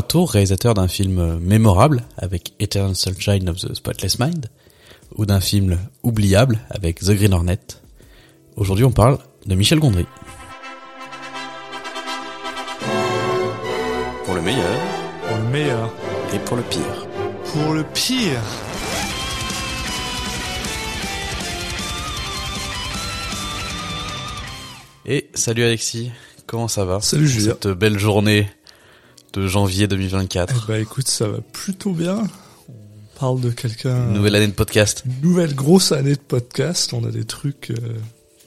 tour réalisateur d'un film mémorable avec Eternal Sunshine of the Spotless Mind ou d'un film oubliable avec The Green Hornet. Aujourd'hui, on parle de Michel Gondry. Pour le meilleur Pour le meilleur. et pour le pire. Pour le pire. Et salut Alexis, comment ça va Salut Julien. Cette belle journée de janvier 2024. Eh bah écoute, ça va plutôt bien. On parle de quelqu'un. Nouvelle année de podcast. Nouvelle grosse année de podcast. On a des trucs. euh,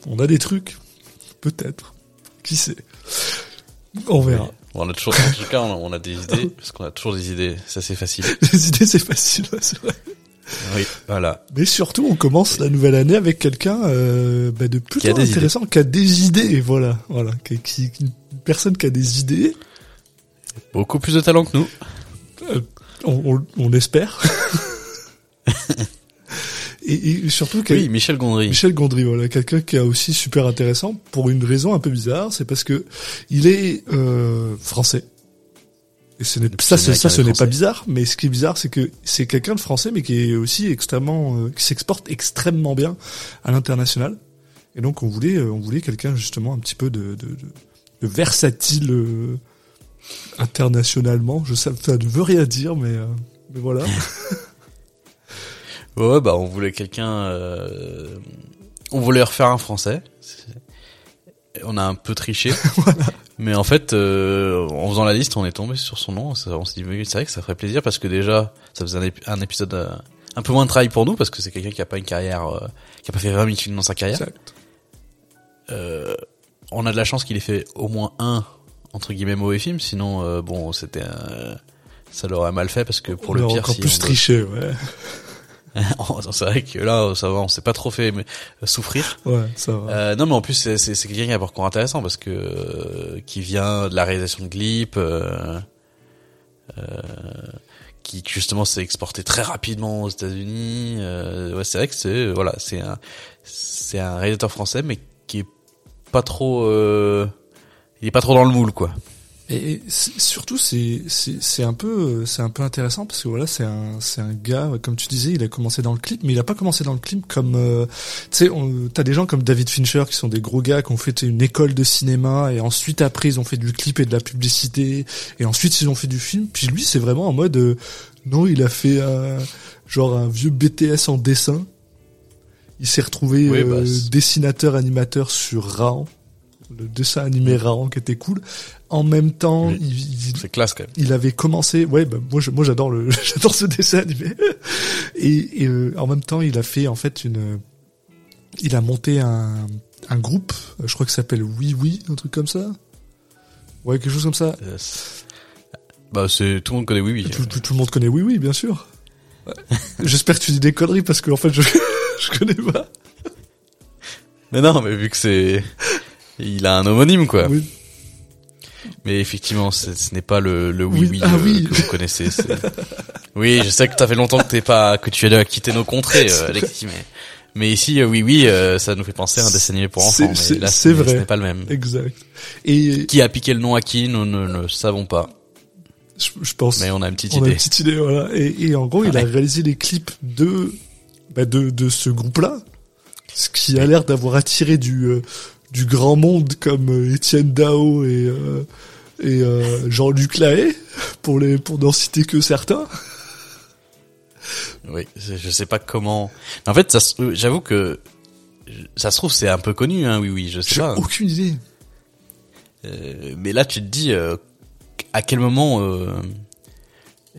On a des trucs. Peut-être. Qui sait? On verra. On a toujours, en tout cas, on a, on a des idées, parce qu'on a toujours des idées, ça c'est facile. Les idées, c'est facile, ouais, c'est vrai. Oui, voilà. Mais surtout, on commence la nouvelle année avec quelqu'un euh, bah, de plutôt Qui intéressant, qui a des idées. Voilà, voilà, qui, qui- une personne qui a des idées. Beaucoup plus de talent que nous. Euh, on, on, on espère. et, et surtout, Oui, Michel Gondry. Michel Gondry, voilà, quelqu'un qui est aussi super intéressant pour une raison un peu bizarre, c'est parce que il est euh, français. Et ce n'est ça, c'est- ça, ce n'est pas bizarre, mais ce qui est bizarre, c'est que c'est quelqu'un de français, mais qui est aussi extrêmement, euh, qui s'exporte extrêmement bien à l'international. Et donc, on voulait, on voulait quelqu'un justement un petit peu de, de, de, de versatile euh, internationalement. Je sais, ça ne veut rien dire, mais, euh, mais voilà. Ouais, bah on voulait quelqu'un. euh, On voulait refaire un français. On a un peu triché. Mais en fait, euh, en faisant la liste, on est tombé sur son nom. On s'est dit, c'est vrai que ça ferait plaisir parce que déjà, ça faisait un, ép- un épisode euh, un peu moins de travail pour nous parce que c'est quelqu'un qui a pas une carrière, euh, qui a pas fait 20 000 films dans sa carrière. Exact. Euh, on a de la chance qu'il ait fait au moins un entre guillemets mauvais film. Sinon, euh, bon, c'était, euh, ça l'aurait mal fait parce que pour On le pire, encore si plus on triché, ouais. c'est vrai que là, ça va, on s'est pas trop fait mais, euh, souffrir. Ouais, ça va. Euh, non, mais en plus, c'est, c'est, c'est quelqu'un qui a un parcours intéressant parce que euh, qui vient de la réalisation de clips, euh, euh, qui justement s'est exporté très rapidement aux États-Unis. Euh, ouais, c'est vrai que c'est voilà, c'est un c'est un réalisateur français, mais qui est pas trop, euh, il est pas trop dans le moule, quoi. Et surtout, c'est c'est un peu euh, c'est un peu intéressant parce que voilà, c'est un c'est un gars comme tu disais, il a commencé dans le clip, mais il a pas commencé dans le clip comme euh, tu sais, t'as des gens comme David Fincher qui sont des gros gars qui ont fait une école de cinéma et ensuite après ils ont fait du clip et de la publicité et ensuite ils ont fait du film. Puis lui, c'est vraiment en mode euh, non, il a fait un, genre un vieux BTS en dessin. Il s'est retrouvé Oui, euh, bah, dessinateur animateur sur Raon, le dessin animé Raon qui était cool. En même temps, Oui. il, C'est classe quand même. il avait commencé, ouais, bah, moi, je- moi j'adore le, j'adore ce dessin animé. Et, et, euh, en même temps, il a fait en fait une, il a monté un, un groupe, je crois que ça s'appelle Oui Oui, un truc comme ça. Ouais, quelque chose comme ça. C'est- bah, c'est tout le monde connaît oui, oui. Tout, tout, tout le monde connaît Oui Oui, bien sûr. Ouais. J'espère que tu dis des conneries parce que en fait, je, je connais pas. Mais non, mais vu que c'est, il a un homonyme quoi. Oui. Mais effectivement, ce n'est pas le, le oui Oui, ah euh, oui. que vous connaissez. Oui, je sais que ça fait longtemps que t'es pas, que tu as quitté nos contrées, euh, Alexis, mais, mais ici, euh, oui oui, euh, ça nous fait penser à un dessin animé pour C'est- enfants. Mais c'est- là, c'est ce n'est- vrai. Ce n'est pas le même. Exact. Et Qui a piqué le nom à qui, nous ne le savons pas. je, je pense. Mais on a une petite On a une idée. petite idée, voilà. Et, et en gros, il a réalisé les clips de, bah, de, de ce groupe-là. Ce qui a l'air d'avoir attiré du, euh, du grand monde comme euh, Étienne Dao et, euh, et euh, Jean-Luc Lahaye, pour les, pour n'en citer que certains. Oui, je sais pas comment. En fait, ça, j'avoue que ça se trouve c'est un peu connu, hein. Oui oui, je sais J'ai pas. aucune idée. Euh, mais là, tu te dis euh, à quel moment euh,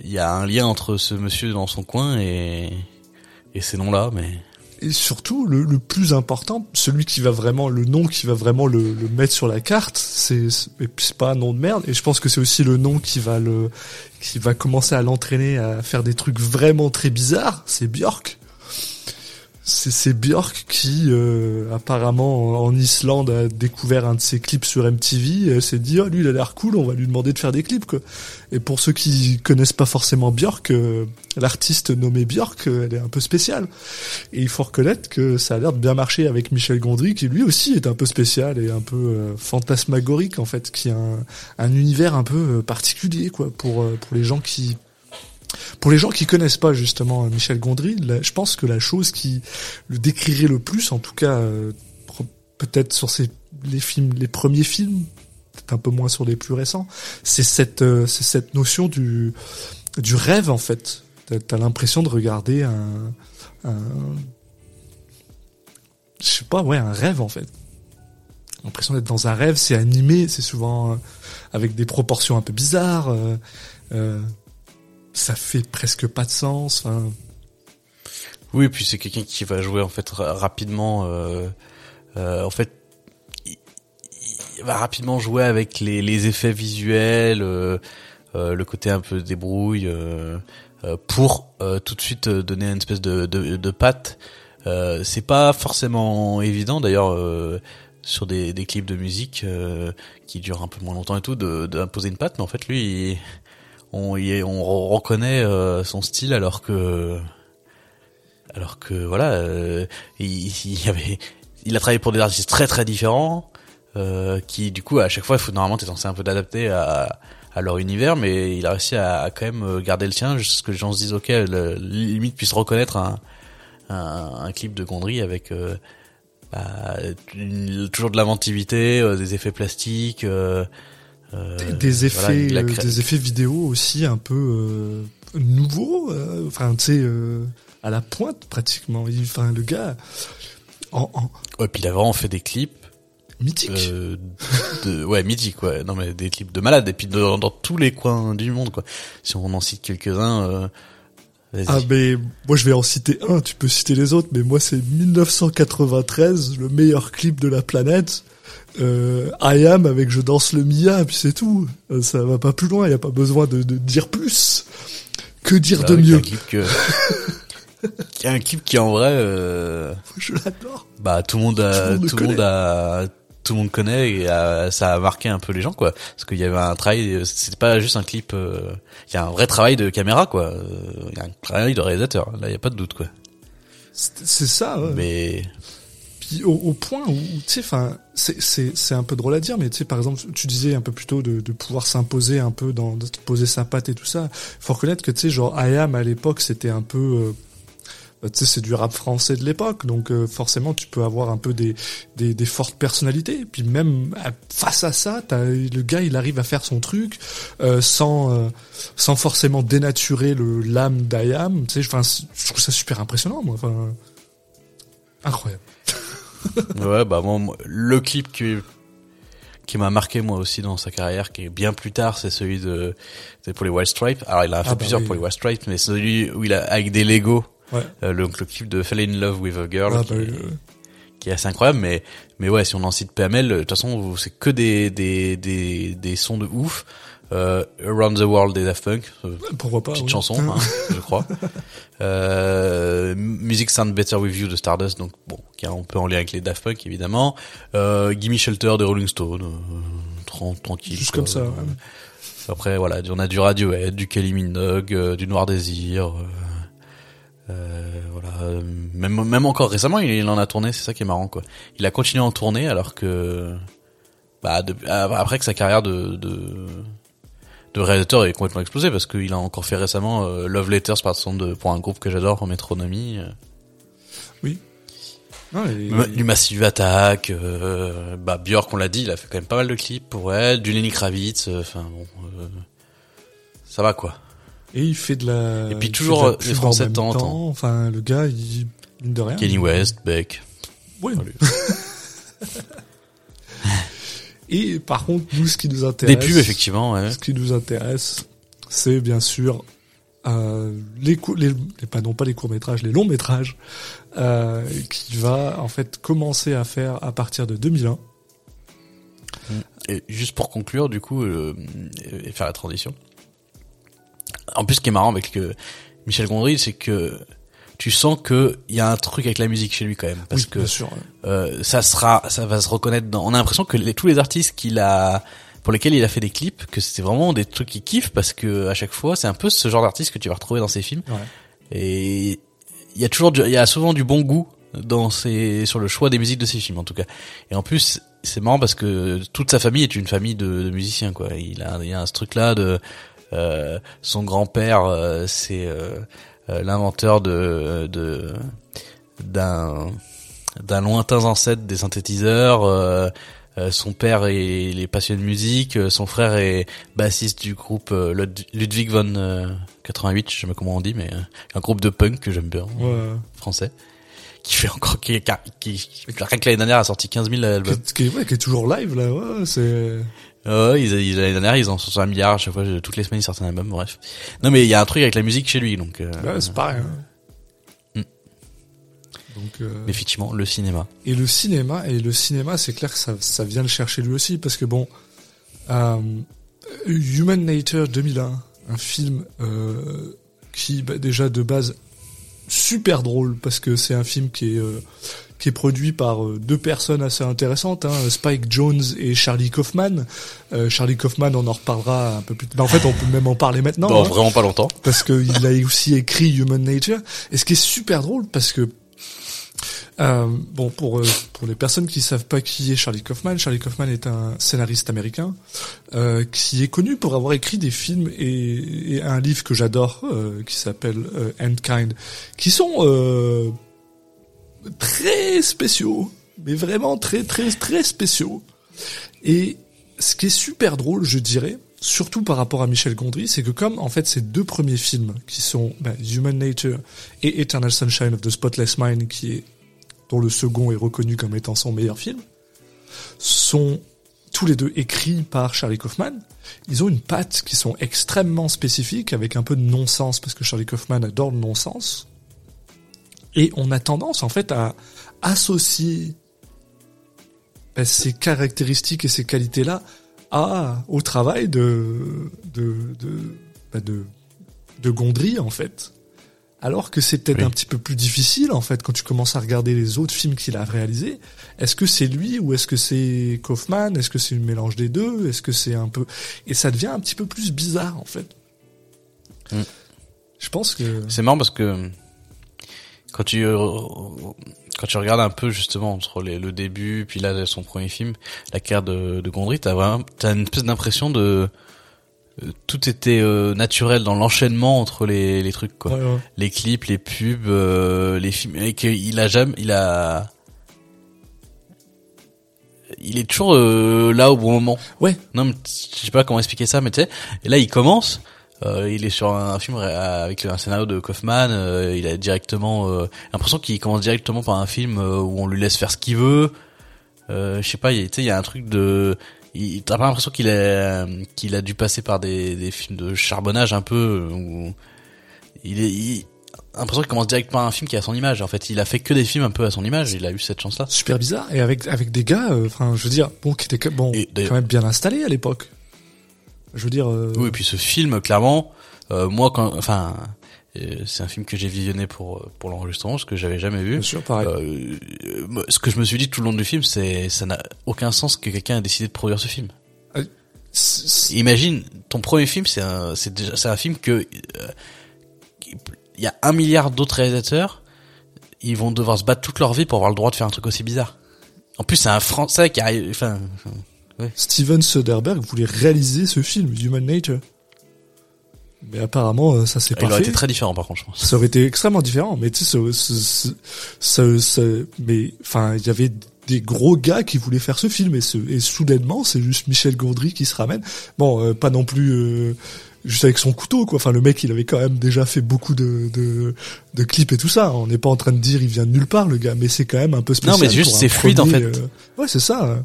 il y a un lien entre ce monsieur dans son coin et et ces noms-là, mais Et surtout, le, le plus important, celui qui va vraiment, le nom qui va vraiment le, le mettre sur la carte, c'est, c'est pas un nom de merde. Et je pense que c'est aussi le nom qui va le, qui va commencer à l'entraîner à faire des trucs vraiment très bizarres. C'est Björk. C'est Björk qui euh, apparemment en Islande a découvert un de ses clips sur MTV et s'est dit oh lui il a l'air cool on va lui demander de faire des clips. Et pour ceux qui connaissent pas forcément Björk, euh, l'artiste nommé Björk, euh, elle est un peu spéciale. Et il faut reconnaître que ça a l'air de bien marcher avec Michel Gondry qui lui aussi est un peu spécial et un peu fantasmagorique en fait, qui a un, un univers un peu particulier quoi pour pour les gens qui pour les gens qui connaissent pas justement Michel Gondry, je pense que la chose qui le décrirait le plus, en tout cas euh, peut-être sur ses, les films, les premiers films, peut-être un peu moins sur les plus récents, c'est cette euh, c'est cette notion du du rêve en fait. T'as l'impression de regarder un, je sais pas, ouais, un rêve en fait. L'impression d'être dans un rêve, c'est animé, c'est souvent euh, avec des proportions un peu bizarres. Ça fait presque pas de sens. Oui, puis c'est quelqu'un qui va jouer en fait rapidement. Euh, euh, en fait, il, va rapidement jouer avec les, les effets visuels, euh, euh le côté un peu débrouille, euh, euh, pour tout de suite donner une espèce de, de, de patte. c'est pas forcément évident d'ailleurs sur des, des clips de musique qui durent un peu moins longtemps et tout d'imposer une patte, mais en fait lui. On, y on reconnaît euh, son style alors que alors que voilà euh, il, avait il a travaillé pour des artistes très très différents euh, qui du coup à chaque fois faut normalement t'es censé un peu d'adapter à, à leur univers mais il a réussi à, à quand même garder le sien jusqu'à ce que les gens se disent ok le, limite puisse reconnaître un, un, un, clip de Gondry avec bah, toujours de l'inventivité des effets plastiques euh, des effets, euh, des effets vidéo aussi un peu euh, nouveaux, enfin tu sais à la pointe pratiquement. Enfin le gars. En, en... Ouais, puis il a vraiment fait des clips mythiques. de, ouais, mythiques, ouais. Non mais des clips de malades et puis dans, dans tous les coins du monde quoi. Si on en cite quelques-uns. ah mais moi je vais en citer un, tu peux citer les autres, mais moi c'est 1993, le meilleur clip de la planète euh, I am avec je danse le Mia, puis c'est tout. Euh, ça va pas plus loin, il y a pas besoin de, de dire plus. Que dire bah de mieux Il y a un clip qui en vrai euh... je l'adore. Bah tout le monde a tout le monde, a tout le monde connaît et ça a marqué un peu les gens quoi parce qu'il y avait un travail c'était pas juste un clip euh, il y a un vrai travail de caméra quoi il y a un travail de réalisateur là il y a pas de doute quoi c'est ça ouais. mais au, au, point où, tu sais, enfin, c'est un peu drôle à dire, mais tu sais, par exemple, tu disais un peu plus tôt de, de pouvoir s'imposer un peu, dans, de poser sa patte et tout ça. Faut reconnaître que tu sais, genre, I Am à l'époque, c'était un peu, euh, bah, tu sais, c'est du rap français de l'époque, donc euh, forcément, tu peux avoir un peu des, des, des fortes personnalités. Et puis même face à ça, as, le gars, il arrive à faire son truc euh, sans sans forcément dénaturer le l'âme d'Ayam. Tu sais, enfin, je trouve ça super impressionnant, moi. Enfin, incroyable ouais, bah moi, le clip qui qui m'a marqué moi aussi dans sa carrière, qui est bien plus tard, c'est celui de, pour les White Stripes. Alors il a fait ah bah plusieurs pour les White Stripes, mais celui où il a avec des Lego, ouais. euh, le, le, clip de Fall in Love with a Girl, ah qui, bah est, qui, est, assez incroyable. Mais mais ouais, si on en cite PML, de toute façon c'est que des des des des sons de ouf euh, Around the World des Daft Punk. Euh, Pourquoi pas Petite chanson, hein, je crois. Euh, Music Sound Better With You de Stardust, donc bon, qui on peut en lien avec les Daft Punk évidemment. Euh, Gimme Shelter de Rolling Stone, euh, tranquille. Juste comme ça. Ouais. Après voilà, on a du Radiohead, du Kelly Minogue, euh, du Noir Désir. Euh, voilà, même même encore récemment, il, il en a tourné, c'est ça qui est marrant quoi. Il a continué à en tourner alors que bah de, après que sa carrière de, de de réalisateur est complètement explosé parce qu'il a encore fait récemment euh, Love Letters par exemple de, pour un groupe que j'adore en métronomie. Euh. Oui. Du Massive Attack, euh, bah Björk on l'a dit, il a fait quand même pas mal de clips pour elle, du Lenny Kravitz, euh, enfin bon, ça va quoi. Et il fait de la. Et puis toujours les Français de temps en temps. Enfin le gars, il de rien. Kenny West, Beck. Oui. Et par contre, nous, ce qui nous intéresse, des pubs effectivement, ouais. ce qui nous intéresse, c'est bien sûr euh, les, les, pas non pas les courts métrages, les longs métrages, euh, qui va en fait commencer à faire à partir de 2001. Et juste pour conclure, du coup, euh, et faire la transition. En plus, ce qui est marrant avec que Michel Gondry, c'est que tu sens que il y a un truc avec la musique chez lui quand même parce Oui, que bien sûr. euh, ça sera ça va se reconnaître dans on a l'impression que les, tous les artistes qu'il a pour lesquels il a fait des clips que c'était vraiment des trucs qu'il kiffe parce que à chaque fois c'est un peu ce genre d'artiste que tu vas retrouver dans ses films Ouais. et il y a toujours il y a souvent du bon goût dans ses sur le choix des musiques de ses films en tout cas et en plus c'est marrant parce que toute sa famille est une famille de, de musiciens quoi il a il y a ce truc là de euh, son grand-père euh, c'est euh, l'inventeur de de d'un d'un lointain ancêtre des synthétiseurs euh, euh, son père est, il est passionné de musique euh, son frère est bassiste du groupe euh, Lud- Ludwig von euh, 88 je sais pas comment on dit mais euh, un groupe de punk que j'aime bien Ouais. français qui fait encore qui, qui, qui, qui rien que l'année dernière a sorti 15 000 Qui, albums qui ouais, qui est toujours live là. Ouais, c'est. Ouais, ils, ils, l'année dernière, ils en sur un milliard à chaque fois, toutes les semaines, ils sortent un album, bref. Non, mais il y a un truc avec la musique chez lui, donc, euh, Ouais, c'est pareil. hein. Mm. Donc. euh, effectivement, le cinéma. Et le cinéma, et le cinéma, c'est clair que ça, ça vient le chercher lui aussi, parce que bon, euh, Human Nature 2001, un film euh, qui, bah, déjà de base, super drôle, parce que c'est un film qui est euh, qui est produit par euh, deux personnes assez intéressantes, hein, Spike Jones et Charlie Kaufman. Euh, Charlie Kaufman, on en reparlera un peu plus. Bah, en fait, on peut même en parler maintenant. Dans hein vraiment pas longtemps. parce qu'il a aussi écrit Human Nature. Et ce qui est super drôle, parce que euh, bon, pour euh, pour les personnes qui savent pas qui est Charlie Kaufman, Charlie Kaufman est un scénariste américain euh, qui est connu pour avoir écrit des films et, et un livre que j'adore qui s'appelle Endkind, qui sont très spéciaux, mais vraiment très très très spéciaux. Et ce qui est super drôle, je dirais, surtout par rapport à Michel Gondry, c'est que comme en fait ces deux premiers films qui sont bah, Human Nature et Eternal Sunshine of the Spotless Mind, qui est dont le second est reconnu comme étant son meilleur film, sont tous les deux écrits par Charlie Kaufman. Ils ont une patte qui sont extrêmement spécifiques, avec un peu de non-sens, parce que Charlie Kaufman adore le non-sens. Et on a tendance, en fait, à associer bah, ces caractéristiques et ces qualités-là à, au travail de, de, de, bah, de, de Gondry, en fait. Alors que c'est peut-être Oui. un petit peu plus difficile, en fait, quand tu commences à regarder les autres films qu'il a réalisés. Est-ce que c'est lui ou est-ce que c'est Kaufman Est-ce que c'est un mélange des deux? Est-ce que c'est un peu... Et ça devient un petit peu plus bizarre, en fait. Mm. Je pense que... C'est marrant parce que quand tu euh, quand tu regardes un peu justement entre les, le début puis là son premier film, la carrière de, de Gondry, t'as vraiment t'as une espèce d'impression de euh, tout était euh, naturel dans l'enchaînement entre les, les trucs quoi. Ouais, ouais. les clips, les pubs, euh, les films, et qu'il a jamais, il a, il est toujours euh, là au bon moment. Ouais. Non, mais je sais pas comment expliquer ça, mais tu sais, et là il commence. Euh, il est sur un film avec un scénario de Kaufman. euh, il a directement euh, l'impression qu'il commence directement par un film euh, où on lui laisse faire ce qu'il veut. Je sais pas, il y a- un truc de, t'as pas l'impression qu'il a qu'il a dû passer par des, des films de charbonnage un peu où il est il, l'impression qu'il commence directement par un film qui a son image. En fait, il a fait que des films un peu à son image. Il a eu cette chance-là. Super bizarre. Et avec, avec des gars, euh, je veux dire, bon, qui étaient bon, Et quand même bien installés à l'époque. Je veux dire... euh, Oui, et puis ce film, clairement, euh, moi, quand, enfin, euh, c'est un film que j'ai visionné pour pour l'enregistrement, ce que j'avais jamais vu. Bien sûr, pareil. Euh, euh, ce que je me suis dit tout le long du film, c'est ça n'a aucun sens que quelqu'un ait décidé de produire ce film. C'est- Imagine, ton premier film, c'est un, c'est déjà, c'est un film que euh, il y a un milliard d'autres réalisateurs, ils vont devoir se battre toute leur vie pour avoir le droit de faire un truc aussi bizarre. En plus, c'est un Français qui arrive, enfin, Steven Soderbergh voulait réaliser ce film, Human Nature. Mais apparemment, euh, ça s'est il pas aurait fait. été très différent par contre, je pense. Ça aurait été extrêmement différent. Mais tu sais, ça, ça, mais enfin, il y avait des gros gars qui voulaient faire ce film et, ce, et soudainement, c'est juste Michel Gondry qui se ramène. Bon, euh, pas non plus euh, juste avec son couteau, quoi. Enfin, le mec, il avait quand même déjà fait beaucoup de, de, de clips et tout ça. On n'est pas en train de dire il vient de nulle part, le gars, mais c'est quand même un peu spécial. Non, mais juste, c'est fluide, en fait. euh, Ouais, c'est ça.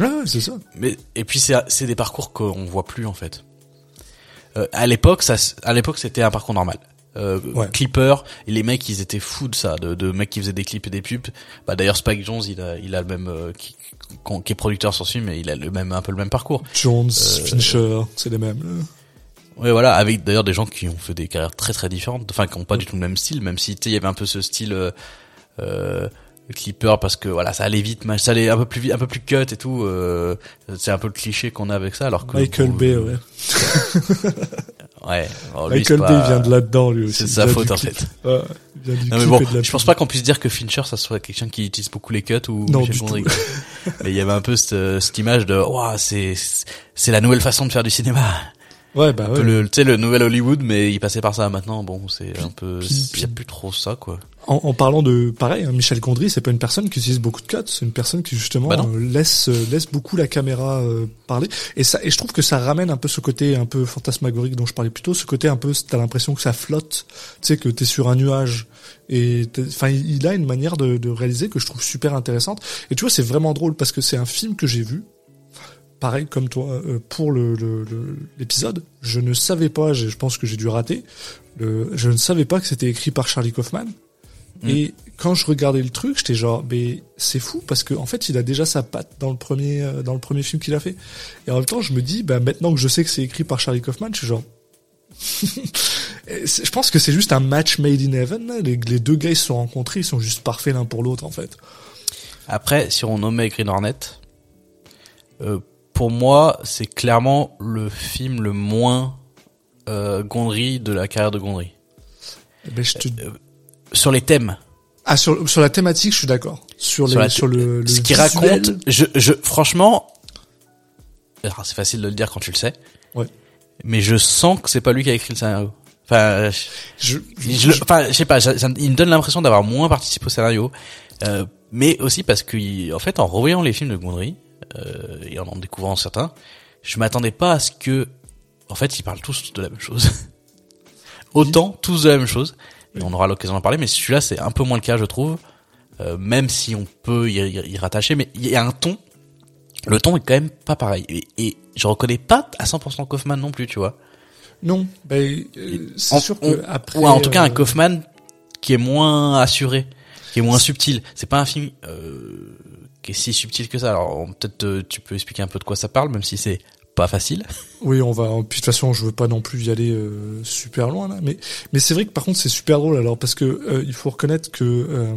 Ouais, c'est ça. Mais et puis c'est c'est des parcours qu'on voit plus en fait. Euh, à l'époque, ça, à l'époque, c'était un parcours normal. Euh, Ouais. Clipper, et les mecs, ils étaient fous de ça, de, de mecs qui faisaient des clips et des pubs. Bah d'ailleurs, Spike Jones, il a, il a le même, euh, qui, qui est producteur sur ce film, mais il a le même, un peu le même parcours. Jones, Euh, Fincher, c'est les mêmes. là. Ouais, voilà, avec d'ailleurs des gens qui ont fait des carrières très très différentes, enfin qui ont pas du tout le même style, même si tu sais, il y avait un peu ce style euh, euh, clipper parce que voilà, ça allait vite, ça allait un peu plus vite, un peu plus cut et tout. Euh, c'est un peu le cliché qu'on a avec ça, alors que Michael Bay, ouais. ouais. alors lui, Michael Bay pas- vient de là-dedans, lui aussi. C'est sa faute en clip. fait. Ouais, il vient du Non mais bon, de je pense pas qu'on puisse dire que Fincher ça soit quelqu'un qui utilise beaucoup les cuts ou Non, Michel du tout. Mais il y avait un peu cette, cette image de, waouh, c'est c'est la nouvelle façon de faire du cinéma. Ouais, bah ouais. le, tu sais, le nouvel Hollywood, mais il passait par ça maintenant. Bon, c'est un peu, il y a plus trop ça, quoi. En, en parlant de pareil, hein, Michel Gondry, c'est pas une personne qui utilise beaucoup de cuts, c'est une personne qui justement Bah euh, laisse euh, laisse beaucoup la caméra euh, parler. Et ça, et je trouve que ça ramène un peu ce côté un peu fantasmagorique dont je parlais plus tôt, ce côté un peu, t'as l'impression que ça flotte, tu sais que t'es sur un nuage. Et enfin, il il a une manière de, de réaliser que je trouve super intéressante. Et tu vois, c'est vraiment drôle parce que c'est un film que j'ai vu. Pareil comme toi euh, pour le le- le- l'épisode, je ne savais pas, je je pense que j'ai dû rater. Le, je ne savais pas que c'était écrit par Charlie Kaufman. Mm. Et quand je regardais le truc, j'étais genre, mais c'est fou parce que en fait, il a déjà sa patte dans le premier euh, dans le premier film qu'il a fait. Et en même temps, je me dis, bah maintenant que je sais que c'est écrit par Charlie Kaufman, je suis genre. Je pense que c'est juste un match made in heaven. Les, les deux gars ils se sont rencontrés, ils sont juste parfaits l'un pour l'autre en fait. Après, si on nommait Green Hornet, euh, pour moi, c'est clairement le film le moins euh, Gondry de la carrière de Gondry. Eh ben, je te... Sur les thèmes, Ah sur sur la thématique, je suis d'accord. Sur, les, sur, le, le ce qu'il visuel, raconte, je, je, franchement, alors, c'est facile de le dire quand tu le sais. Ouais. Mais je sens que c'est pas lui qui a écrit le scénario. Enfin, je, je, enfin, je sais pas, ça- ça- il me donne l'impression d'avoir moins participé au scénario, euh, mais aussi parce que, il- en fait, en revoyant les films de Gondry euh, et en en découvrant certains, je m'attendais pas à ce que, en fait, ils parlent tous de la même chose. Autant tous de la même chose, et on aura l'occasion d'en parler, mais celui-là c'est un peu moins le cas, je trouve. Euh, même si on peut y, y- y rattacher, mais il y a un ton. Le ton est quand même pas pareil, et, et je reconnais pas à 100% Kaufman non plus, tu vois. non, ben euh, c'est sûr on- que après. ou en tout cas un euh, Kaufman qui est moins assuré, qui est moins subtil. C'est pas un film euh, si subtil que ça. Alors peut-être euh, tu peux expliquer un peu de quoi ça parle, même si c'est pas facile. Oui, on va. Puis de toute façon, je veux pas non plus y aller euh, super loin là, mais mais c'est vrai que par contre c'est super drôle alors parce que euh, il faut reconnaître que euh,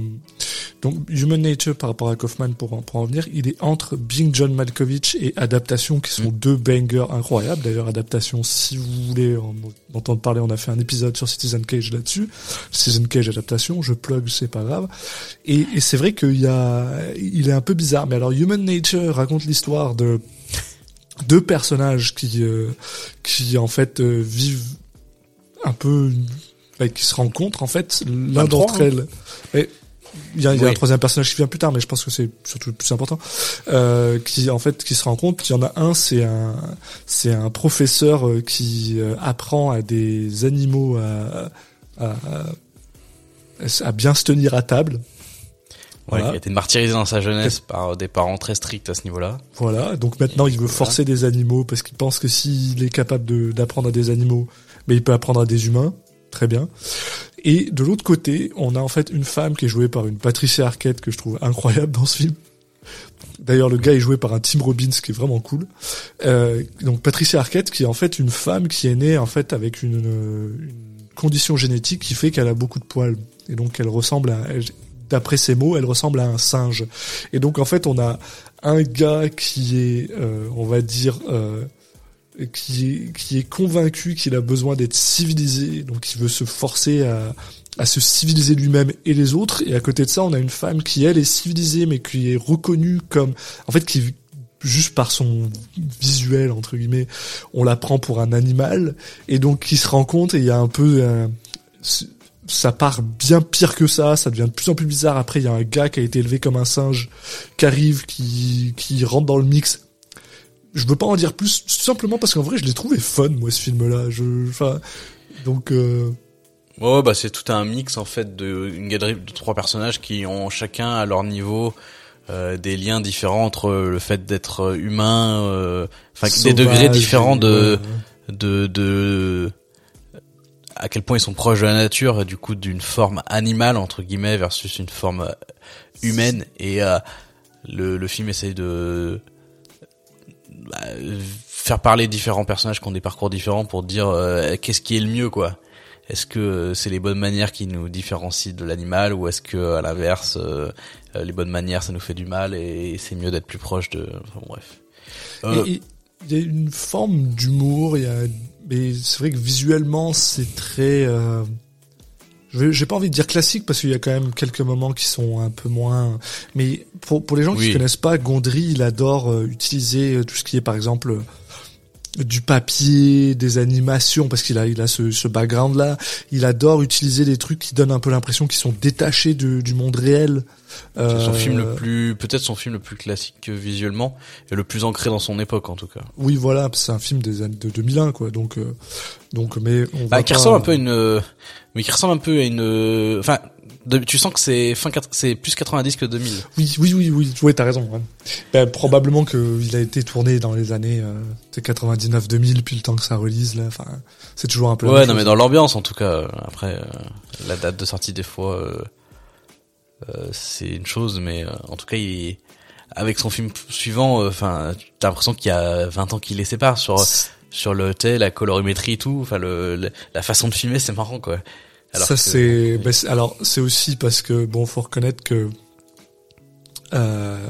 donc Human Nature par rapport à Kaufman pour en- pour en venir, il est entre Being John Malkovich et Adaptation qui sont deux bangers incroyables. D'ailleurs, Adaptation, si vous voulez en entendre parler, on a fait un épisode sur Citizen Cage là-dessus. Citizen Cage Adaptation, je plug, c'est pas grave. Et, et c'est vrai qu'il y a, il est un peu bizarre. Mais alors Human Nature raconte l'histoire de deux personnages qui euh, qui en fait euh, vivent un peu bah, qui se rencontrent en fait l'un 23, d'entre elles. et il y a, y a un troisième personnage qui vient plus tard mais je pense que c'est surtout le plus important. Euh, qui en fait qui se rencontrent. Il y en a un c'est un c'est un professeur euh, qui euh, apprend à des animaux à, à, à- à bien se tenir à table Ouais, Voilà. qui a été martyrisé dans sa jeunesse par des parents très stricts à ce niveau-là. Voilà, donc maintenant il veut Voilà. forcer des animaux parce qu'il pense que s'il est capable d'apprendre à des animaux, mais il peut apprendre à des humains. Très bien. Et de l'autre côté, on a en fait une femme qui est jouée par une Patricia Arquette que je trouve incroyable dans ce film. D'ailleurs, le gars est joué par un Tim Robbins qui est vraiment cool. Euh, donc Patricia Arquette qui est en fait une femme qui est née en fait avec une, une condition génétique qui fait qu'elle a beaucoup de poils et donc elle ressemble à d'après ses mots, elle ressemble à un singe. Et donc en fait, on a un gars qui est, euh, on va dire, euh, qui est, qui est convaincu qu'il a besoin d'être civilisé, donc il veut se forcer à, se civiliser lui-même et les autres. Et à côté de ça, on a une femme qui elle est civilisée, mais qui est reconnue comme, en fait, qui juste par son visuel entre guillemets, on la prend pour un animal et donc qui se rend compte et il y a un peu ça part bien pire que ça, ça devient de plus en plus bizarre. Après, il y a un gars qui a été élevé comme un singe, qui arrive, qui, qui rentre dans le mix. Je veux pas en dire plus, tout simplement parce qu'en vrai, je l'ai trouvé fun, moi, ce film-là. Je, enfin, donc, euh, Ouais, bah c'est tout un mix en fait de une galerie de trois personnages qui ont chacun à leur niveau euh, des liens différents entre le fait d'être humain, euh, enfin des degrés différents de ouais, de de à quel point ils sont proches de la nature du coup d'une forme animale entre guillemets versus une forme euh, humaine et euh, le, le film essaye de bah, faire parler différents personnages qui ont des parcours différents pour dire euh, qu'est-ce qui est le mieux quoi. Est-ce que c'est les bonnes manières qui nous différencient de l'animal ou est-ce que à l'inverse euh, les bonnes manières ça nous fait du mal et c'est mieux d'être plus proche de enfin, bref. Euh, il y a une forme d'humour, il y a mais c'est vrai que visuellement c'est très euh, j'ai pas envie de dire classique parce qu'il y a quand même quelques moments qui sont un peu moins mais pour pour les gens qui ne connaissent pas Gondry, il adore euh, utiliser tout ce qui est par exemple du papier, des animations, parce qu'il a, il a ce, ce background-là. Il adore utiliser des trucs qui donnent un peu l'impression qu'ils sont détachés du monde réel. Euh, son film le plus, peut-être son film le plus classique visuellement et le plus ancré dans son époque en tout cas. Oui, voilà, c'est un film des années de 2001 quoi. Donc, euh, donc, mais on bah, qui ressemble un peu à une, mais qui ressemble un peu à une, enfin, tu sens que c'est fin c'est plus 90 que 2000. Oui, oui, oui, oui. Oui, t'as raison. Ben, probablement qu'il a été tourné dans les années euh, 99-2000, puis le temps que ça relise là. Enfin, c'est toujours un peu. Ouais, non, mais dans l'ambiance en tout cas. Après, euh, la date de sortie des fois, euh, euh c'est une chose, mais euh, en tout cas, il avec son film suivant, enfin, t'as l'impression qu'il y a 20 ans qu'il les sépare sur sur le la colorimétrie et tout. Enfin, le, la façon de filmer, c'est marrant quoi ça c'est, ben, alors c'est aussi parce que bon, faut reconnaître que euh,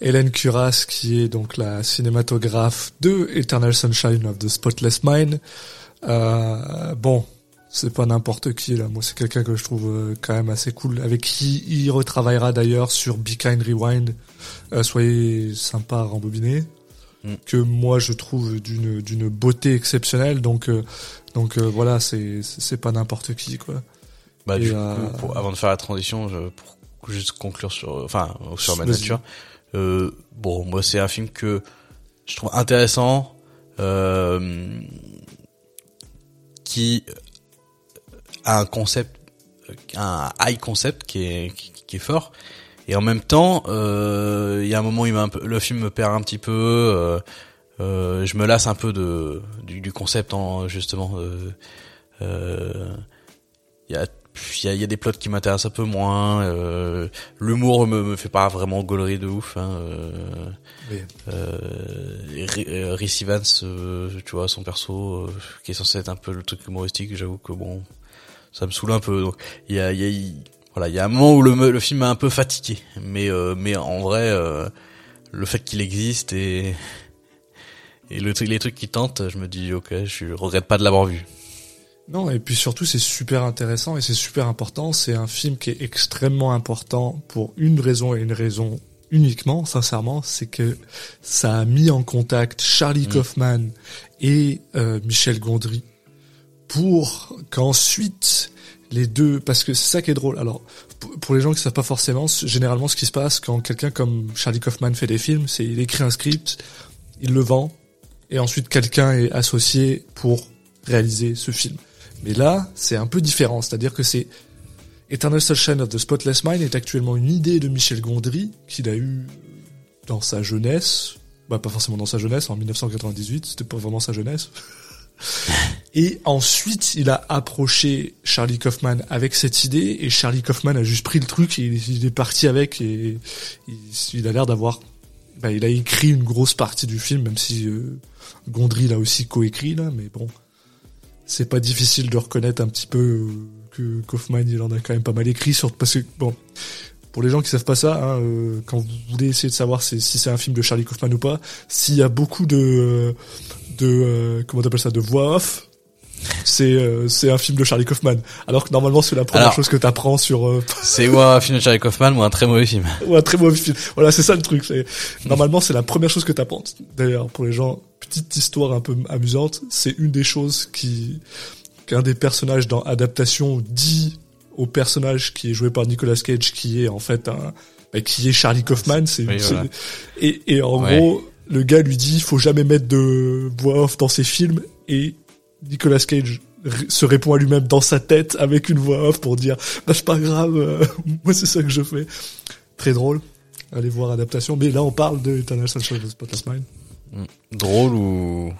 Hélène Curas, qui est donc la cinématographe de Eternal Sunshine of the Spotless Mind, euh, bon, c'est pas n'importe qui là. Moi, c'est quelqu'un que je trouve euh, quand même assez cool, avec qui il retravaillera d'ailleurs sur Be Kind Rewind. Euh, soyez sympa à rembobiner. Mm. que moi je trouve d'une d'une beauté exceptionnelle donc euh, donc euh, voilà c'est c'est pas n'importe qui quoi bah du coup, avant de faire la transition je, pour juste conclure sur enfin sur ma nature bon moi c'est un film que je trouve intéressant qui a un concept un high concept qui est qui, qui est fort et en même temps, euh, il y a un moment où il un peu, le film me perd un petit peu. Euh, euh, je me lasse un peu de du, du concept en justement. Il y a il y a, y a, des plots qui m'intéressent un peu moins. Euh, L'humour me, me fait pas vraiment gaulerie de ouf. Hein, euh, oui. euh, Rhys Evans, tu vois, son perso, qui est censé être un peu le truc humoristique, j'avoue que bon, ça me saoule un peu. Donc il y a, y a voilà, il y a un moment où le, le film m'a un peu fatigué, mais euh, mais en vrai, euh, le fait qu'il existe et et le les trucs qui tentent, je me dis ok, je regrette pas de l'avoir vu. Non, et puis surtout c'est super intéressant et c'est super important. C'est un film qui est extrêmement important pour une raison et une raison uniquement, sincèrement, c'est que ça a mis en contact Charlie mm. Kaufman et euh, Michel Gondry pour qu'ensuite les deux, parce que c'est ça qui est drôle. Alors, pour les gens qui savent pas forcément, généralement, ce qui se passe quand quelqu'un comme Charlie Kaufman fait des films, c'est il écrit un script, il le vend, et ensuite quelqu'un est associé pour réaliser ce film. Mais là, c'est un peu différent, c'est-à-dire que c'est Eternal Sunshine of the Spotless Mind est actuellement une idée de Michel Gondry qu'il a eu dans sa jeunesse, bah pas forcément dans sa jeunesse, en 1998, c'était pas vraiment sa jeunesse. Et ensuite, il a approché Charlie Kaufman avec cette idée, et Charlie Kaufman a juste pris le truc, et il est parti avec, et il, a l'air d'avoir, bah, il a écrit une grosse partie du film, même si euh, Gondry l'a aussi coécrit là, mais bon, c'est pas difficile de reconnaître un petit peu euh, que Kaufman, il en a quand même pas mal écrit, parce que bon, pour les gens qui savent pas ça, hein, euh, quand vous voulez essayer de savoir si, c'est un film de Charlie Kaufman ou pas, s'il y a beaucoup de de euh, comment t'appelles ça de voix off c'est euh, c'est un film de Charlie Kaufman. Alors que normalement c'est la première chose que t'apprends sur euh, c'est ou un film de Charlie Kaufman ou un très mauvais film. ou un très mauvais film. Voilà c'est ça le truc normalement c'est la première chose que t'apprends. D'ailleurs pour les gens petite histoire un peu amusante c'est une des choses qui qu'un des personnages dans adaptation dit au personnage qui est joué par Nicolas Cage qui est en fait un bah, qui est Charlie Kaufman c'est et et en gros le gars lui dit faut jamais mettre de voix off dans ses films et Nicolas Cage se répond à lui-même dans sa tête avec une voix off pour dire bah c'est pas grave euh, moi c'est ça que je fais. Très drôle. Allez voir adaptation. Mais là on parle de Eternal Sunshine of the Spotless Mind. Mm. drôle ou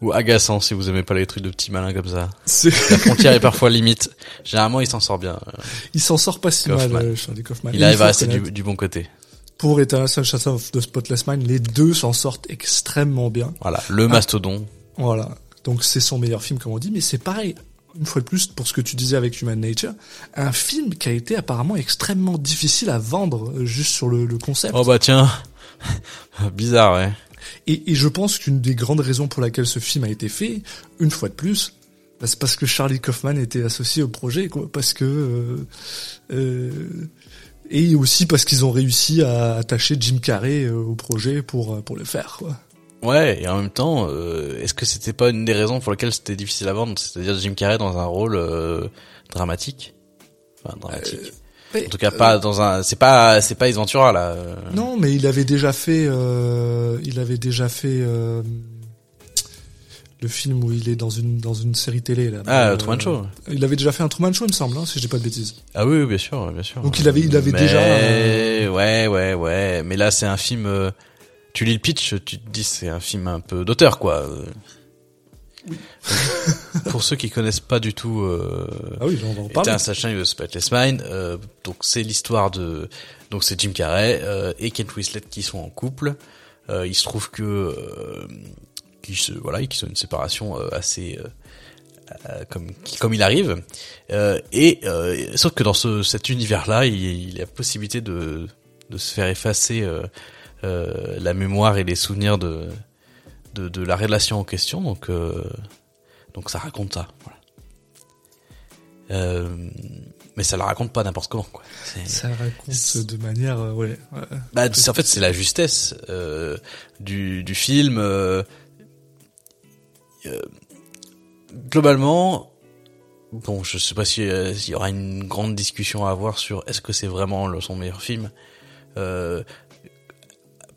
ou agaçant si vous aimez pas les trucs de petits malins comme ça. La frontière est parfois limite. Généralement il s'en sort bien il s'en sort pas si mal euh, Charlie Kaufman. Il arrive à rester du, du bon côté pour Eternal Sunshine of the Spotless Mind, les deux s'en sortent extrêmement bien. Voilà, le mastodon. Voilà. Donc c'est son meilleur film, comme on dit, mais c'est pareil, une fois de plus, pour ce que tu disais avec Human Nature, un film qui a été apparemment extrêmement difficile à vendre euh, juste sur le, le concept. Oh bah tiens, bizarre, ouais. Et, et je pense qu'une des grandes raisons pour laquelle ce film a été fait, une fois de plus, bah, c'est parce que Charlie Kaufman était associé au projet, quoi. Parce que euh, euh, et aussi parce qu'ils ont réussi à attacher Jim Carrey euh, au projet pour pour le faire, quoi. Ouais, et en même temps, euh, est-ce que c'était pas une des raisons pour lesquelles c'était difficile à vendre, c'est-à-dire Jim Carrey dans un rôle euh, dramatique, enfin dramatique. Mais, en tout cas, pas dans un, c'est pas, c'est pas Ace Ventura là. euh. Non, mais il avait déjà fait, euh, il avait déjà fait euh, le film où il est dans une dans une série télé là. Ah, Euh, Truman Show. Il avait déjà fait un Truman Show, il me semble, hein, si j'ai pas de bêtises. Ah oui, oui, bien sûr, bien sûr. Donc il avait- il avait Mais, déjà, euh, Ouais, ouais, ouais. Mais là, c'est un film. euh, tu lis le pitch, tu te dis c'est un film un peu d'auteur, quoi. euh. Pour ceux qui connaissent pas du tout. Euh, Ah oui, on va en parler. Sunshine of the Spotless Mind. Euh, donc c'est l'histoire de donc c'est Jim Carrey euh, et Kate Winslet qui sont en couple. Euh, il se trouve que qu'ils se voilà qu'ils ont une séparation euh, assez euh, euh, comme qui- comme il arrive. Euh, et euh, sauf que dans ce cet univers là, il, il y a possibilité de de se faire effacer euh, euh, la mémoire et les souvenirs de de, de la relation en question. Donc euh, donc ça raconte ça. Voilà. Euh, mais ça la raconte pas n'importe comment quoi. Ça raconte de manière, euh, ouais. ouais. bah, en fait, c'est la justesse euh, du, du film. Euh, euh, globalement, bon, je sais pas euh, s'il y aura une grande discussion à avoir sur est-ce que c'est vraiment le, son meilleur film. Euh,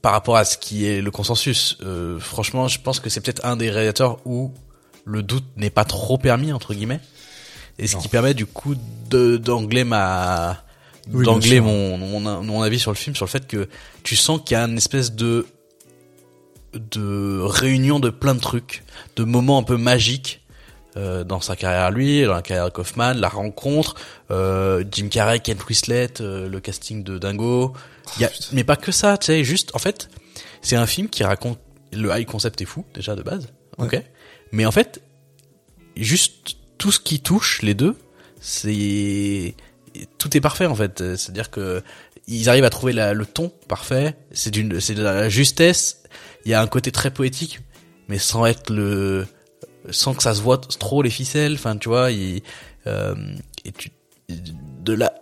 par rapport à ce qui est le consensus, euh, franchement, je pense que c'est peut-être un des réalisateurs où le doute n'est pas trop permis entre guillemets, et ce Non. qui permet du coup d'angler ma Oui, d'angler mon, mon mon avis sur le film sur le fait que tu sens qu'il y a une espèce de de réunion de plein de trucs, de moments un peu magiques euh, dans sa carrière à lui, dans la carrière de Kaufman, la rencontre, euh, Jim Carrey, Kent Winslet, euh, le casting de Dingo. Y a, mais pas que ça, tu sais, juste en fait, c'est un film qui raconte le high concept est fou déjà de base, ok? Mais en fait, juste tout ce qui touche les deux, c'est tout est parfait en fait. C'est-à-dire que ils arrivent à trouver la- le ton parfait. C'est d'une, c'est de la justesse. Il y a un côté très poétique, mais sans être le, sans que ça se voit trop les ficelles. Enfin, tu vois, il, euh, et tu, de là,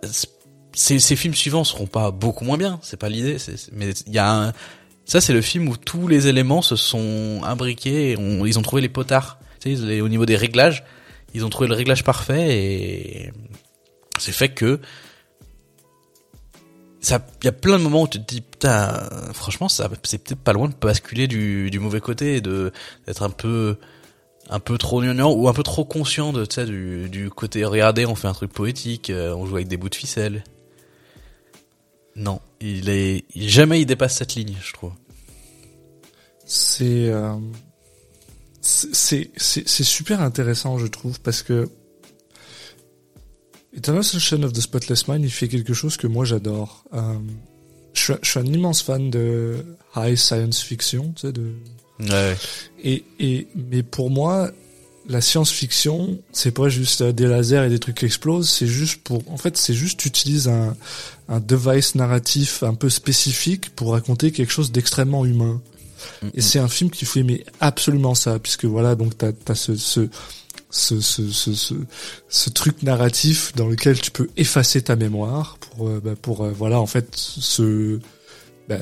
ces, films suivants seront pas beaucoup moins bien. C'est pas l'idée. mais il y a un, ça c'est le film où tous les éléments se sont imbriqués. Et ils ont trouvé les potards. Tu sais, au niveau des réglages, ils ont trouvé le réglage parfait et c'est fait que ça, il y a plein de moments où tu te dis putain, franchement, ça, c'est peut-être pas loin de basculer du, du mauvais côté de d'être un peu, un peu trop gnangnan ou un peu trop conscient de, sais, du, du côté regardez, on fait un truc poétique, euh, on joue avec des bouts de ficelle. Non, il est, jamais il dépasse cette ligne, je trouve. C'est euh, c'est c'est super intéressant, je trouve, parce que Eternal of the Spotless Mind, il fait quelque chose que moi j'adore. Euh, je, suis, je suis un immense fan de high science fiction, tu sais, de Ouais. et et mais pour moi la science-fiction, c'est pas juste euh, des lasers et des trucs qui explosent, c'est juste pour, en fait, c'est juste tu utilises un, un device narratif un peu spécifique pour raconter quelque chose d'extrêmement humain. Et c'est un film qui fait mais absolument ça, puisque voilà, donc t'as as ce ce, ce truc narratif dans lequel tu peux effacer ta mémoire pour euh, bah, pour euh, voilà en fait bah,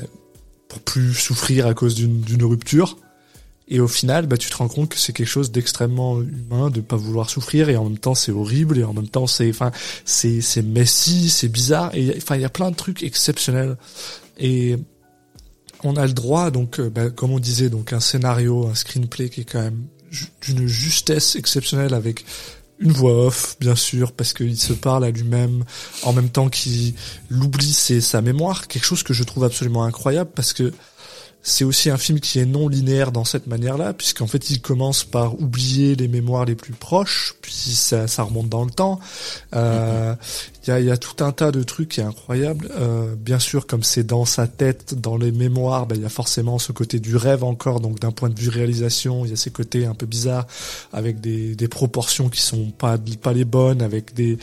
pour plus souffrir à cause d'une rupture. Et au final, bah, tu te rends compte que c'est quelque chose d'extrêmement humain de pas vouloir souffrir et en même temps c'est horrible et en même temps c'est, enfin, c'est, c'est messy, c'est bizarre et enfin il y a plein de trucs exceptionnels et on a le droit donc, euh, bah, comme on disait donc un scénario, un screenplay qui est quand même d'une justesse exceptionnelle avec une voix off bien sûr parce qu'il se parle à lui-même en même temps qu'il l'oublie c'est sa mémoire quelque chose que je trouve absolument incroyable parce que c'est aussi un film qui est non linéaire dans cette manière-là, puisqu'en fait il commence par oublier les mémoires les plus proches, puis ça, ça remonte dans le temps. Euh, il y, a, y, a, tout un tas de trucs qui est incroyable. Euh, bien sûr, comme c'est dans sa tête, dans les mémoires, ben, il y a forcément ce côté du rêve encore. Donc d'un point de vue réalisation, il y a ces côtés un peu bizarres, avec des, des proportions qui sont pas pas les bonnes, avec des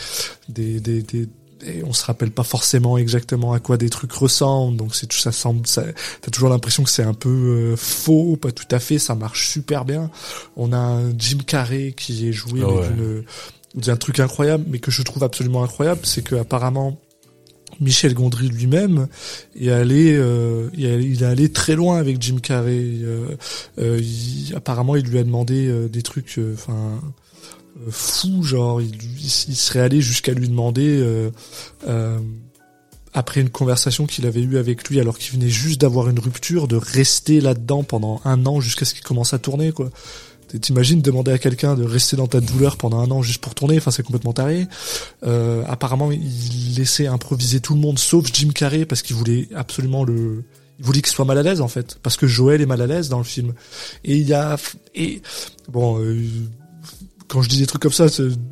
des, des, des et on se rappelle pas forcément exactement à quoi des trucs ressemblent donc c'est tout ça semble ça t'as toujours l'impression que c'est un peu euh, faux pas tout à fait ça marche super bien on a un Jim Carrey qui est joué Oh ouais. d'une un truc incroyable mais que je trouve absolument incroyable c'est que apparemment Michel Gondry lui-même est allé, euh, il, est, allé très loin avec Jim Carrey. Euh, euh, apparemment, il lui a demandé des trucs, enfin, fous, genre, il, il serait allé jusqu'à lui demander, après une conversation qu'il avait eue avec lui, alors qu'il venait juste d'avoir une rupture, de rester là-dedans pendant un an jusqu'à ce qu'il commence à tourner, quoi. T'imagines demander à quelqu'un de rester dans ta douleur pendant un an juste pour tourner, enfin c'est complètement taré. Euh, apparemment, il laissait improviser tout le monde sauf Jim Carrey parce qu'il voulait absolument le, il voulait qu'il soit mal à l'aise en fait, parce que Joël est mal à l'aise dans le film. Et il y a, et bon, euh, quand je dis des trucs comme ça,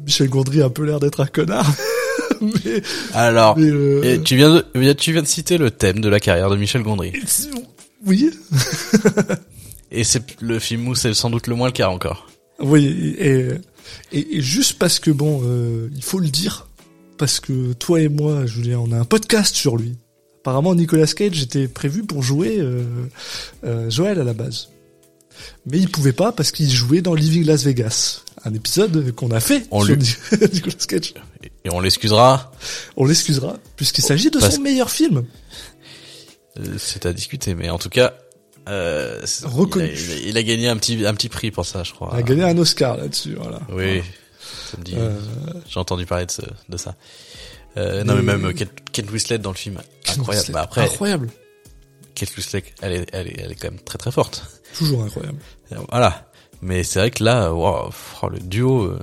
Michel Gondry a un peu l'air d'être un connard. mais, Alors, mais, euh, et tu viens de, tu viens de citer le thème de la carrière de Michel Gondry. oui, Et c'est le film où c'est sans doute le moins le cas encore. oui, et, et, et juste parce que bon, euh, il faut le dire, parce que toi et moi, Julien, on a un podcast sur lui. Apparemment, Nicolas Cage était prévu pour jouer euh, euh, Joël à la base. Mais il pouvait pas parce qu'il jouait dans Living Las Vegas, un épisode qu'on a fait On sur Nicolas Cage. Et- on l'excusera. On l'excusera, puisqu'il s'agit de Parce- son meilleur film. Euh, C'est à discuter, mais en tout cas, euh, Reconnu. Il a, il a- il a gagné un petit, un petit prix pour ça, je crois. On a gagné un Oscar là-dessus, voilà. Oui, dit. Euh, J'ai entendu parler de, ce, de ça. Euh, non, mais Mais- même euh, Kate, Kate Winslet dans le film, incroyable. Bah après, incroyable, Kate Winslet, elle est, elle est, elle est quand même très très forte. toujours incroyable. Euh, Voilà. Mais c'est vrai que là, wow, oh, le duo. euh,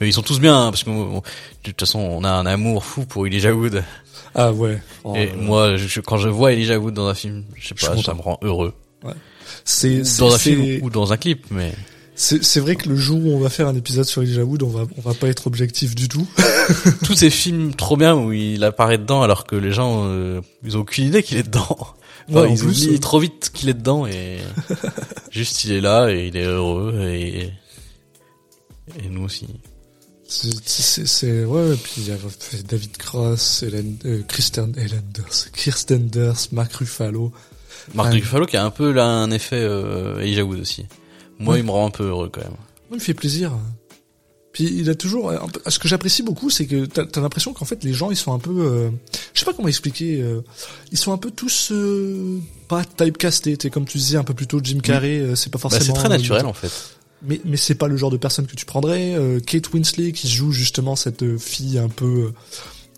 Mais ils sont tous bien, hein, parce que de toute façon, on a un amour fou pour Elijah Wood. Ah ouais. Oh, Et euh, moi, je- quand je vois Elijah Wood dans un film, je sais Je pas, ça content. me rend heureux. c'est c'est- Dans un film ou dans un clip, mais C'est vrai que le jour où on va faire un épisode sur Elijah Wood, on va on va pas être objectif du tout. tous ces films trop bien où il apparaît dedans alors que les gens euh, ils ont aucune idée qu'il est dedans. Enfin, Ouais, en ils oublient euh, trop vite qu'il est dedans et juste il est là et il est heureux et et nous aussi. C'est ouais, ouais, puis il y a David Cross, Hélène, euh, Kristen Helen Durst, Kirsten Durst, Mark Ruffalo. Ouais. Ruffalo qui a un peu là un effet euh, Elijah Wood aussi. Moi Ouais. il me rend un peu heureux quand même. Il me fait plaisir. Puis il a toujours. peu- Ce que j'apprécie beaucoup, c'est que t'as as, l'impression qu'en fait les gens ils sont un peu. euh, je sais pas comment expliquer. euh, ils sont un peu tous euh, pas typecastés. T'es comme tu disais un peu plutôt Jim Carrey. euh, c'est pas Bah, forcément. c'est très naturel en fait. Mais mais c'est pas le genre de personne que tu prendrais. Euh, Kate Winslet qui joue justement cette euh, fille un peu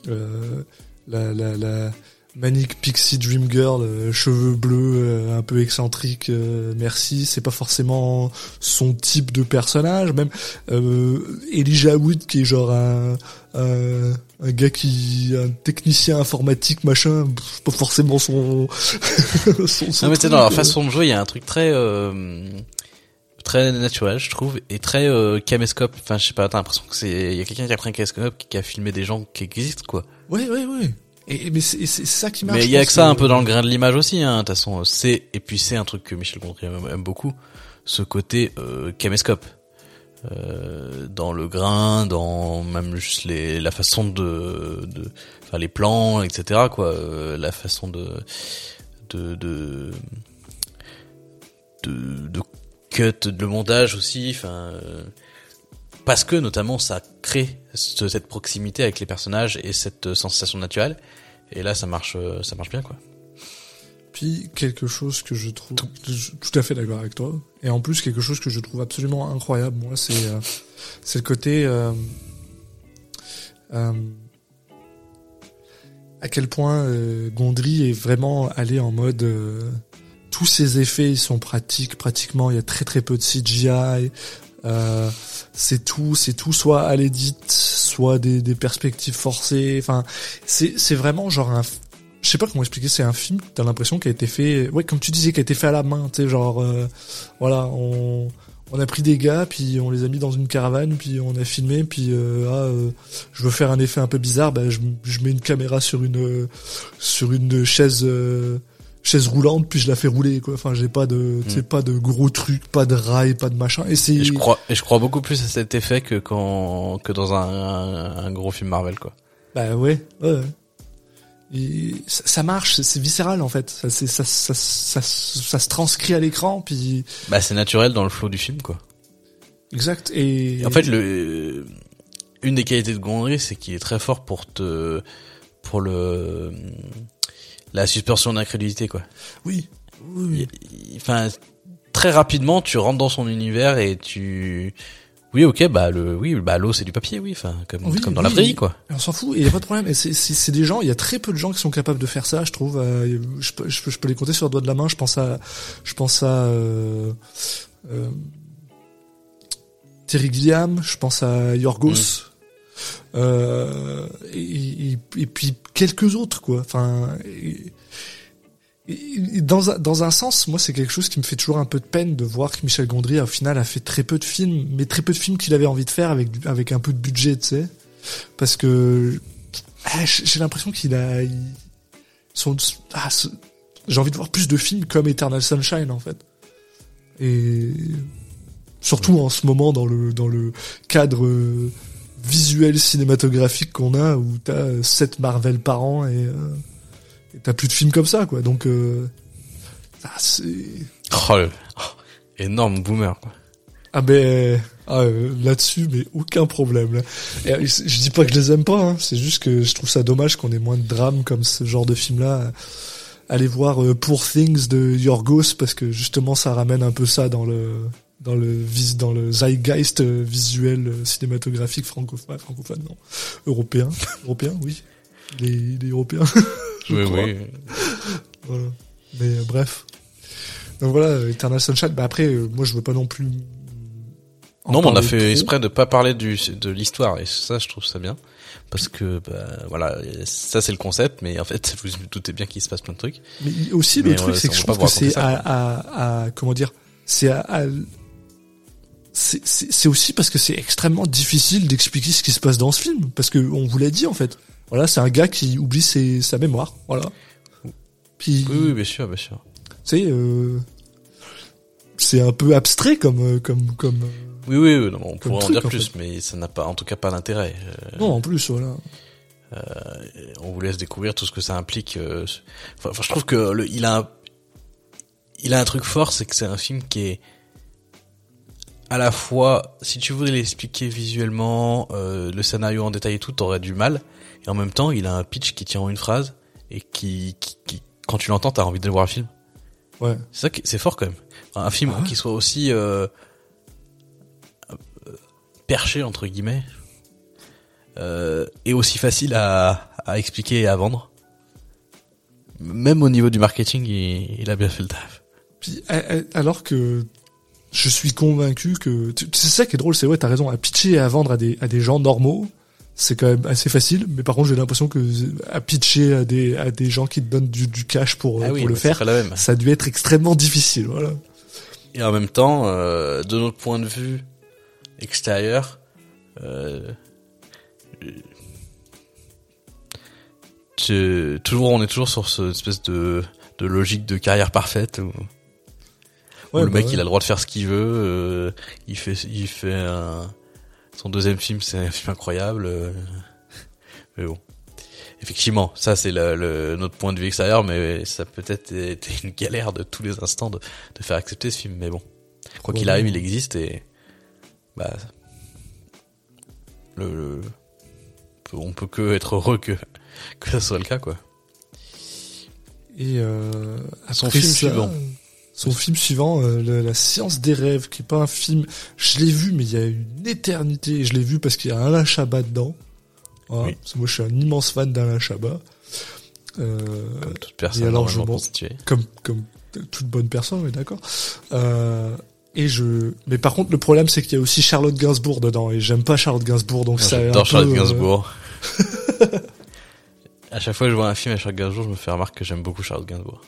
euh, la la la manic pixie dream girl, euh, cheveux bleus, euh, un peu excentrique. euh, merci, c'est pas forcément son type de personnage. Même euh, Elijah Wood qui est genre un un, un gars qui un technicien informatique machin, pas forcément son son, son Non mais truc, dans leur euh. façon de jouer il y a un truc très euh, très naturel je trouve et très euh, caméscope. Enfin je sais pas t'as l'impression que c'est il y a quelqu'un qui a pris un caméscope qui a filmé des gens qui existent quoi. Ouais, ouais, ouais. Et, mais c'est ça qui marche. Mais il y a que ça un euh, peu dans le grain de l'image aussi, hein. De toute façon, c'est et puis c'est un truc que Michel Gondry aime, aime beaucoup, ce côté euh, caméscope. Euh, dans le grain, dans même juste les la façon de, de enfin les plans, etc. quoi, euh, la façon de de de de, de cut, de le montage aussi, enfin. euh, parce que notamment ça crée ce- cette proximité avec les personnages et cette euh, sensation naturelle. Et là, ça marche, euh, ça marche bien, quoi. Puis quelque chose que je trouve tout à fait d'accord avec toi. Et en plus quelque chose que je trouve absolument incroyable, moi, c'est euh, c'est le côté euh, euh, à quel point euh, Gondry est vraiment allé en mode euh, tous ces effets ils sont pratiques pratiquement. Il y a très très peu de CGI. Euh, c'est tout, c'est tout soit à l'édit, soit des, des perspectives forcées. Enfin, c'est c'est vraiment genre un je sais pas comment expliquer. C'est un film. T'as l'impression qu'il a été fait, ouais, comme tu disais, qui a été fait à la main. Tu sais, genre, euh, voilà, on on a pris des gars, puis on les a mis dans une caravane, puis on a filmé, puis euh, ah, euh, je veux faire un effet un peu bizarre, bah, je, je mets une caméra sur une sur une chaise euh, chaise roulante, puis je la fais rouler quoi. Enfin, j'ai pas de Mm. pas de gros trucs, pas de rails, pas de machin. Et c'est Et je crois, et je crois beaucoup plus à cet effet que quand, que dans un, un, un gros film Marvel, quoi. bah ouais, ouais. ouais. Et ça, marche, c'est- viscéral en fait. Ça, c'est- ça, ça, ça, ça se transcrit à l'écran, puis Bah, c'est naturel dans le flow du film, quoi. exact. Et En fait, le, une des qualités de Gondry, c'est qu'il est très fort pour te, pour le, la suspension d'incrédulité, quoi. oui, oui, oui. Il- il- Enfin, très rapidement, tu rentres dans son univers et tu, oui, ok, bah le, oui, bah l'eau c'est du papier, oui, enfin, comme, Oui, comme dans la vraie vie, quoi. On s'en fout, et y a pas de problème. Et c'est, des gens, il y a très peu de gens qui sont capables de faire ça, je trouve. Euh, je, peux, je, peux, je peux les compter sur le doigt de la main. Je pense à, je pense à euh, euh, Terry Gilliam, je pense à Yorgos, euh, et, et, et puis quelques autres, quoi. Enfin, et- dans un, dans un sens, moi, c'est quelque chose qui me fait toujours un peu de peine de voir que Michel Gondry, au final, a fait très peu de films, mais très peu de films qu'il avait envie de faire avec, avec un peu de budget, tu sais. Parce que ah, j'ai l'impression qu'il a il- son ah, j'ai envie de voir plus de films comme Eternal Sunshine en fait. Et surtout en ce moment dans le dans le cadre visuel cinématographique qu'on a où t'as 7 Marvel par an et euh, t'as plus de films comme ça quoi donc euh, ah, c'est Oh, oh, énorme boomer, quoi. Ah ben ah, euh, là-dessus, mais aucun problème. Là. Et, euh, je, dis pas que je les aime pas, hein, c'est juste que je trouve ça dommage qu'on ait moins de drames comme ce genre de film-là. Allez voir euh, Poor Things de Yorgos parce que justement ça ramène un peu ça dans le dans le vis dans le zeitgeist euh, visuel euh, cinématographique francophone, francophone non, européen, européen, oui, les, les européens. je oui, crois. oui. Voilà. Mais euh, bref. Donc voilà, Eternal Sunshine. Bah après, euh, moi je veux pas non plus. Non, mais on a fait trop. exprès de pas parler du de l'histoire et ça, je trouve ça bien parce que bah, voilà, ça c'est le concept, mais en fait, vous vous doutez bien qu'il se passe plein de trucs. Mais aussi le truc, c'est que je trouve que c'est à, à, à- comment dire, c'est à, à- c'est c'est- c'est aussi parce que c'est extrêmement difficile d'expliquer ce qui se passe dans ce film parce que on vous l'a dit en fait. Voilà, c'est un gars qui oublie ses, sa mémoire, voilà. Puis Oui, oui, bien sûr, bien sûr. sais, euh, c'est un peu abstrait comme euh, comme comme. euh, Oui, oui, oui, non, on pourrait en dire en plus, mais ça n'a pas, en tout cas, pas d'intérêt. Euh, Non, en plus, voilà. on vous laisse découvrir tout ce que ça implique. euh, Enfin, enfin, je trouve que le, il a, un, il a un truc fort, c'est que c'est un film qui est à la fois, si tu voulais l'expliquer visuellement, euh, le scénario en détail et tout, t'aurais du mal. Et en même temps, il a un pitch qui tient en une phrase et qui, qui, qui- quand tu l'entends, t'as envie de voir le film. Ouais. C'est ça qui, c'est fort quand même. Un film Ah ouais. qui soit aussi euh, euh, perché entre guillemets euh, et aussi facile à, à expliquer et à vendre. Même au niveau du marketing, il, il a bien fait le taf. Puis alors que je suis convaincu que c'est ça qui est drôle, c'est ouais, t'as raison, à pitcher et à vendre à des à des gens normaux, c'est quand même assez facile. Mais par contre, j'ai l'impression que à pitcher à des à des gens qui te donnent du, du cash pour Ah oui, pour le c'est faire, ça a dû être extrêmement difficile. Voilà. Et en même temps, euh, de notre point de vue extérieur, euh, tu- toujours, on est toujours sur cette espèce de, de logique de carrière parfaite où Ouais, le bah mec ouais. il a le droit de faire ce qu'il veut, euh, il fait, il fait un, son deuxième film, c'est un film incroyable. euh, mais bon. Effectivement, ça c'est le, le- notre point de vue extérieur, mais ça a peut-être été une galère de tous les instants de, de faire accepter ce film. Mais bon, quoi qu'il Ouais, arrive, ouais. il existe et bah le, le- on peut que être heureux que que ça soit le cas quoi. Et euh, Son après film ça, suivant. Son film suivant, euh, La Science des rêves, qui est pas un film. Je l'ai vu, mais il y a une éternité. Et je l'ai vu parce qu'il y a Alain Chabat dedans. Voilà, Oui. parce que moi, je suis un immense fan d'Alain Chabat. Euh, Comme toute personne m'en- constituée. comme comme toute bonne personne, oui, d'accord. Euh, et je, mais par contre, le problème, c'est qu'il y a aussi Charlotte Gainsbourg dedans, et j'aime pas Charlotte Gainsbourg, donc Moi, ça. J'adore Charlotte euh, Gainsbourg. À chaque fois que je vois un film à Charles Gainsbourg, je me fais remarquer que j'aime beaucoup Charles Gainsbourg.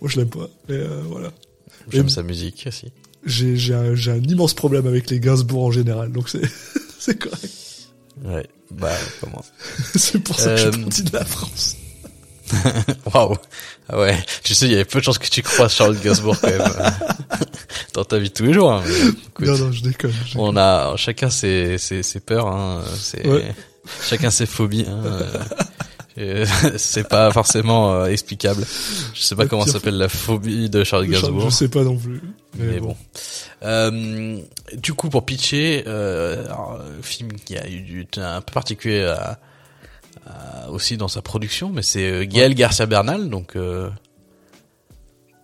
Moi, je l'aime pas. Mais euh, voilà. J'aime sa musique aussi. J'ai j'ai un, un immense problème avec les Gainsbourg en général, donc c'est c'est correct. Ouais, bah, comment c'est pour ça que je Euh, suis parti de la France. Waouh. Ah ouais, tu sais, il y avait peu de chances que tu croises Charles Gainsbourg quand même. euh, dans ta vie de tous les jours. hein, écoute, Non, non, je déconne. je on a chacun ses, ses, ses peurs, hein, Ouais. chacun ses phobies. Hein, c'est pas forcément euh, explicable. Je sais pas La comment s'appelle la phobie de Charles Gainsbourg. je sais pas non plus. Mais, Mais bon. bon. Euh, du coup, pour pitcher, euh, alors, euh, film qui a eu du un peu particulier à- à- aussi dans sa production, mais c'est euh, Gaël Garcia Bernal, donc euh,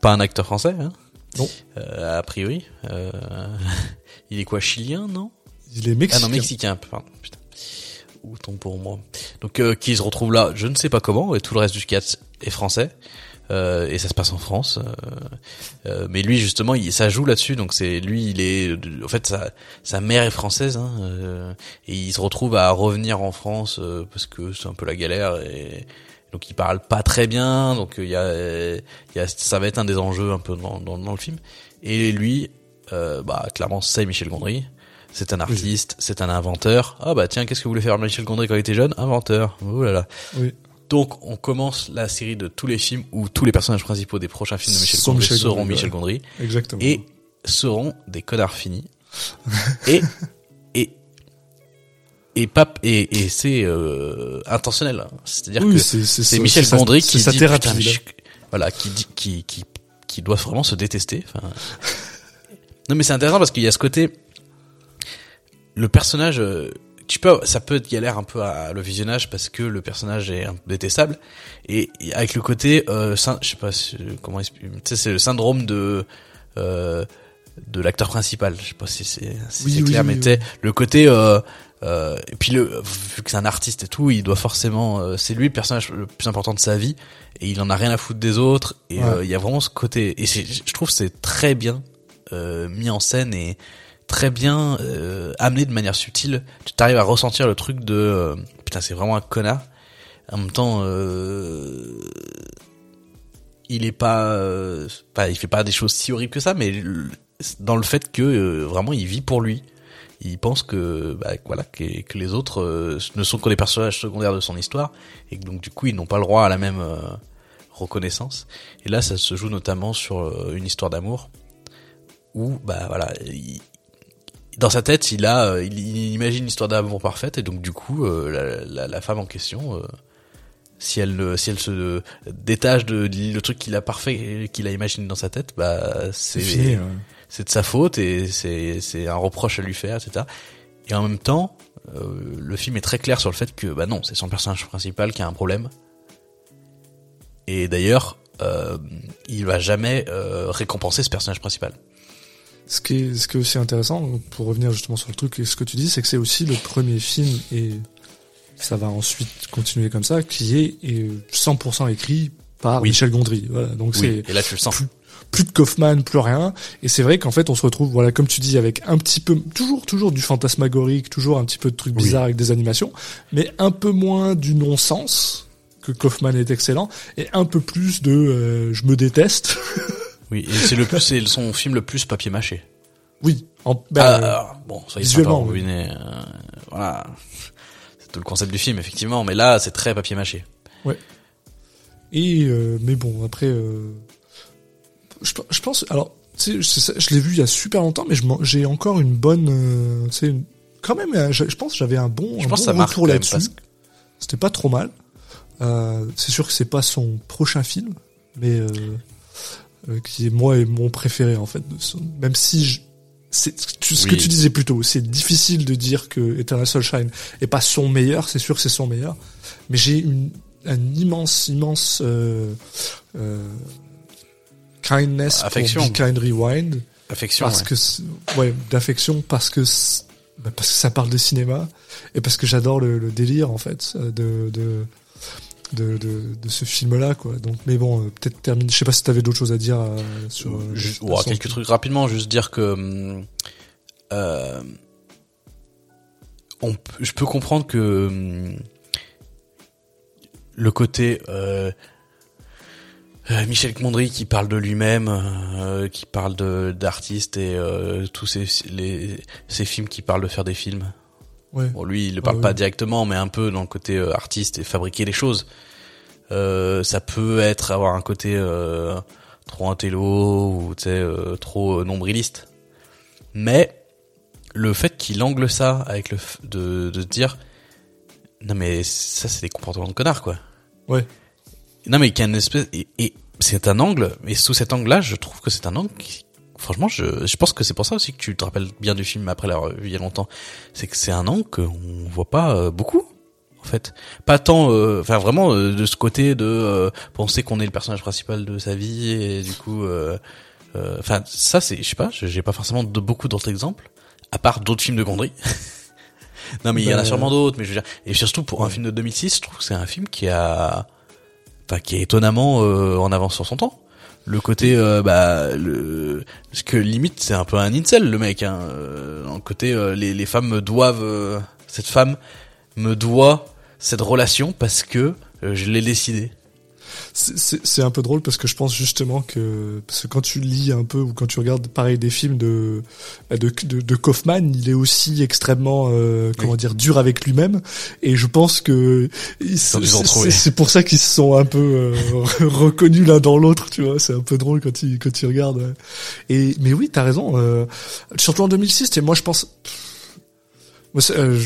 pas un acteur français, hein Non. Euh, a priori. Euh, il est quoi, chilien, non? Il est Ah mexicain. non, mexicain, pardon. Putain. Autant pour moi. Donc euh, qui se retrouve là, je ne sais pas comment, et tout le reste du cast est français. Euh, et ça se passe en France. euh, euh, mais lui justement, il, ça joue là-dessus. Donc c'est lui, il est, en fait, sa, sa mère est française, hein, euh, et il se retrouve à revenir en France euh, parce que c'est un peu la galère. Et donc il parle pas très bien. Donc il y a, y a, ça va être un des enjeux un peu dans, dans, dans le film. Et lui, bah clairement, c'est Michel Gondry. C'est un artiste, c'est un inventeur. Ah bah tiens, qu'est-ce que voulait faire Michel Gondry quand il était jeune? Inventeur. Oh là là. Oui. Donc on commence la série de tous les films où tous les personnages principaux des prochains films de Michel Gondry Michel seront Gondry, Michel ouais. Gondry Exactement. et seront des connards finis. et et et pas et, et c'est euh, intentionnel. hein. C'est-à-dire oui, que c'est Michel Gondry qui sa dit thérapie. putain, voilà qui dit qui qui qui doit vraiment se détester enfin non mais c'est intéressant parce qu'il y a ce côté le personnage euh, tu peux ça peut être galère un peu à le visionnage parce que le personnage est un peu détestable et et avec le côté euh, je sais pas comment tu sais c'est le syndrome de euh, de l'acteur principal. Je sais pas si c'est si Oui, clair oui, mais tu sais, le côté euh, euh, et puis le vu que c'est un artiste et tout il doit forcément euh, c'est lui le personnage le plus important de sa vie et il en a rien à foutre des autres et Ouais. euh, il y a vraiment ce côté. Et je trouve que c'est très bien euh, mis en scène et très bien euh, amené de manière subtile. Tu t'arrives à ressentir le truc de euh, putain c'est vraiment un connard. En même temps euh, il est pas euh, pas il fait pas des choses si horribles que ça mais dans le fait que euh, vraiment il vit pour lui. Il pense que bah, voilà que, les autres euh, ne sont que des personnages secondaires de son histoire et que donc du coup ils n'ont pas le droit à la même euh, reconnaissance. Et là ça se joue notamment sur euh, une histoire d'amour où bah voilà il- dans sa tête il a euh, il, il imagine une histoire d'amour parfaite et donc du coup euh, la, la, la femme en question euh, si elle si elle se détache de, de- le truc qu'il a parfait qu'il a imaginé dans sa tête bah C'est c'est ouais. de sa faute et c'est c'est un reproche à lui faire, etc. Et en même temps, euh, le film est très clair sur le fait que bah non, c'est son personnage principal qui a un problème. Et d'ailleurs, euh, il va jamais euh, récompenser ce personnage principal. Ce qui est, ce qui est aussi intéressant, pour revenir justement sur le truc ce que tu dis, c'est que c'est aussi le premier film et ça va ensuite continuer comme ça, qui est, est 100% écrit par Oui. Michel Gondry. Voilà, donc Oui. c'est Et là, tu le sens. plus, plus de Kaufman, plus rien. Et c'est vrai qu'en fait, on se retrouve, voilà, comme tu dis, avec un petit peu, toujours, toujours du fantasmagorique, toujours un petit peu de trucs Oui. bizarres avec des animations, mais un peu moins du non-sens que Kaufman est excellent et un peu plus de euh, je me déteste. Oui. Et c'est le plus, c'est son film le plus papier mâché. oui. En, ben, euh, bon, soyez visuellement, sympa, oui. euh, voilà. C'est tout le concept du film, effectivement. Mais là, c'est très papier mâché. Et euh, mais bon, après, euh, je, je pense. Alors, tu sais, c'est ça, je l'ai vu il y a super longtemps, mais je j'ai encore une bonne. Euh, tu sais, une- quand même, euh, je, je pense que j'avais un bon, Je un pense bon que ça marque retour là-dessus. parce C'était pas trop mal. Euh, c'est sûr que c'est pas son prochain film, mais euh, euh, qui est moi et mon préféré en fait. Même si je, c'est ce que tu disais plus tôt, c'est difficile de dire que Eternal Sunshine est pas son meilleur. C'est sûr que c'est son meilleur, mais j'ai une un immense immense euh, euh, kindness Affection. pour Be Kind Rewind Affection. parce ouais. que ouais d'affection parce que bah, parce que ça parle de cinéma et parce que j'adore le, le délire en fait euh, de de de, de, de ce film là quoi donc mais bon euh, peut-être termine je sais pas si t'avais d'autres choses à dire euh, sur euh, ouah, quelques trucs rapidement, juste dire que hum, euh, on, je peux comprendre que hum, le côté Michel Gondry qui parle de lui-même, qui parle de d'artiste et tous ces les ces films qui parlent de faire des films. Ouais. Bon, lui, il le parle pas directement, mais un peu dans le côté euh, artiste et fabriquer les choses. Euh, ça peut être avoir un côté euh, trop intello ou euh, trop euh, nombriliste. Mais le fait qu'il angle ça avec le f- de de dire non mais ça c'est des comportements de connard quoi. Ouais. Non mais qu'il y a une espèce et, et c'est un angle et sous cet angle-là, je trouve que c'est un angle qui franchement je je pense que c'est pour ça aussi que tu te rappelles bien du film après l'avoir vu il y a longtemps. C'est que c'est un angle qu'on voit pas euh, beaucoup en fait. Pas tant euh, enfin vraiment euh, de ce côté de euh, penser qu'on est le personnage principal de sa vie et du coup euh, euh, enfin ça c'est je sais pas, j'ai pas forcément de beaucoup d'autres exemples à part d'autres films de Gondry. non mais il y en a Bah, sûrement d'autres mais je veux dire et surtout pour un film de 2006, je trouve que c'est un film qui a enfin qui est étonnamment euh, en avance sur son temps. Le côté euh, bah le parce que limite c'est un peu un incel le mec hein euh, côté euh, les femmes me doivent euh, cette femme me doit cette relation parce que je l'ai décidé. C'est- un peu drôle parce que je pense justement que parce que quand tu lis un peu ou quand tu regardes pareil des films de de, de, de Kaufman, il est aussi extrêmement euh, comment dire dur avec lui-même et je pense que c'est pour ça qu'ils se sont un peu euh, reconnus l'un dans l'autre, tu vois. C'est un peu drôle quand ils quand ils regardent. Et mais oui, t'as raison. Euh, surtout en 2006, et moi je pense. Euh,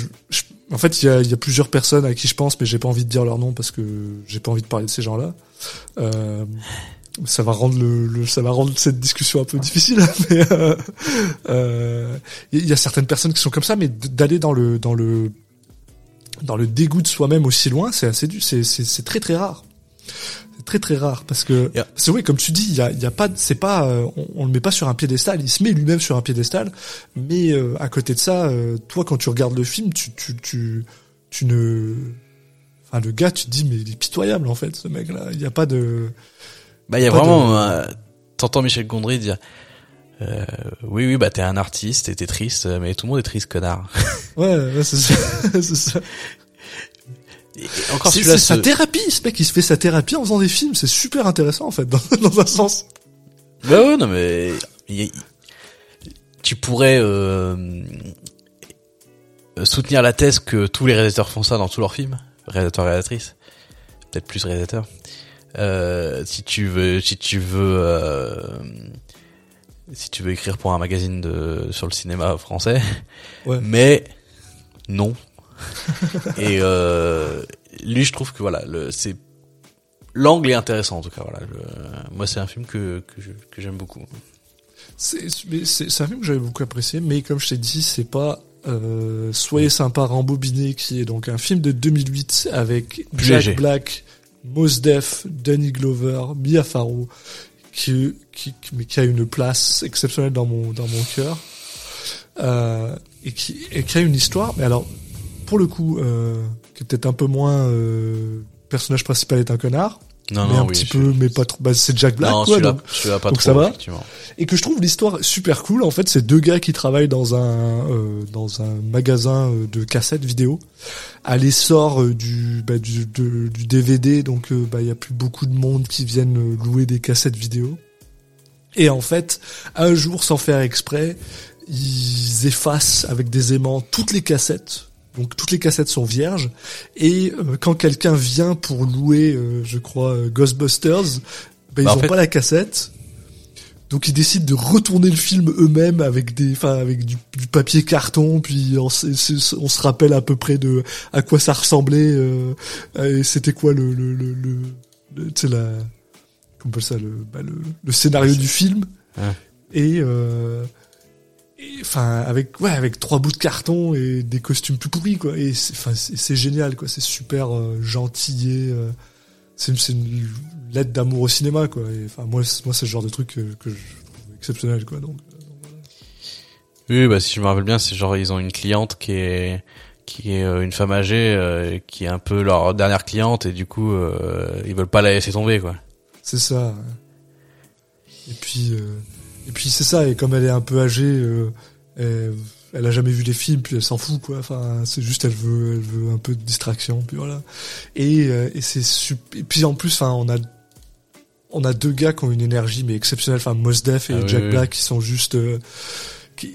en fait, il y a, plusieurs personnes à qui je pense, mais j'ai pas envie de dire leur nom parce que j'ai pas envie de parler de ces gens-là. Euh, ça va rendre le, ça va rendre cette discussion un peu difficile. Euh, euh, il y a certaines personnes qui sont comme ça, mais d'aller dans le dans le dans le dégoût de soi-même aussi loin, c'est assez c'est c'est très très rare. Très très rare parce que Yeah. c'est oui comme tu dis il y a y a pas c'est pas euh, on, on le met pas sur un piédestal il se met lui-même sur un piédestal mais euh, à côté de ça euh, toi quand tu regardes le film tu tu tu tu ne enfin le gars tu te dis mais il est pitoyable en fait ce mec là il y a pas de Bah il y a vraiment de- euh, t'entends Michel Gondry dire euh, oui oui bah t'es un artiste et t'es triste mais tout le monde est triste connard. ouais, ouais c'est ça c'est ça Et, encore c'est c'est sa ce- thérapie ce mec il se fait sa thérapie en faisant des films c'est super intéressant en fait dans, dans un sens Ouais, ouais, non, mais il tu pourrais euh, soutenir la thèse que tous les réalisateurs font ça dans tous leurs films, réalisateurs, réalisatrices, peut-être plus réalisateurs. Euh, si tu veux, si tu veux, euh, si tu veux écrire pour un magazine de sur le cinéma français, Ouais. mais non. Et euh, lui, je trouve que voilà, c'est l'angle est intéressant en tout cas. Voilà, moi, c'est un film que que j'aime beaucoup. C'est un film que j'avais beaucoup apprécié, mais comme je t'ai dit, c'est pas euh, Soyez sympa rembobiné, qui est donc un film de 2008 avec Jack. Black, Mos Def, Danny Glover, Mia Farrow, qui, qui, qui- mais qui a une place exceptionnelle dans mon dans mon cœur euh, et qui et qui a une histoire. Mais alors, pour le coup, euh, qui est peut-être un peu moins euh, personnage principal est un connard, Non, mais non, un oui, petit peu, mais pas trop. Bah, c'est Jack Black, non, quoi. donc- ça va et que je trouve l'histoire super cool. En fait, c'est deux gars qui travaillent dans un euh, dans un magasin de cassettes vidéo à l'essor du, bah, du de- du DVD. Donc, bah, il y a plus beaucoup de monde qui viennent louer des cassettes vidéo. Et en fait, un jour, sans faire exprès, ils effacent avec des aimants toutes les cassettes. Donc toutes les cassettes sont vierges et euh, quand quelqu'un vient pour louer, euh, je crois, euh, Ghostbusters, bah, ils Bah, en ont fait- pas la cassette. Donc ils décident de retourner le film eux-mêmes avec des, enfin avec du, du papier carton, puis on, on se rappelle à peu près de à quoi ça ressemblait. Euh, et c'était quoi le le le, le, le- tu sais la, comment on appelle ça le bah, le, le scénario du film. Ouais. Et euh, et, enfin avec ouais avec trois bouts de carton et des costumes tout pourris quoi. Et c'est enfin c'est c'est génial quoi. C'est super euh, gentillé. euh, c'est une, lettre d'amour au cinéma quoi et enfin moi c'est- moi c'est le genre de truc que, que je trouve exceptionnel quoi donc Oui, bah si je me rappelle bien, c'est genre ils ont une cliente qui est qui est euh, une femme âgée euh, qui est un peu leur dernière cliente et du coup euh, ils veulent pas la laisser tomber quoi. c'est ça et puis euh, et puis c'est ça et comme elle est un peu âgée euh, elle, elle a jamais vu les films, puis elle s'en fout quoi. Enfin, c'est juste elle veut, elle veut un peu de distraction, puis voilà. Et, euh, et c'est. Et puis en plus, enfin, on a on a deux gars qui ont une énergie mais exceptionnelle. Enfin, Mos Def et Ah Jack oui. Black qui sont juste. euh, qui...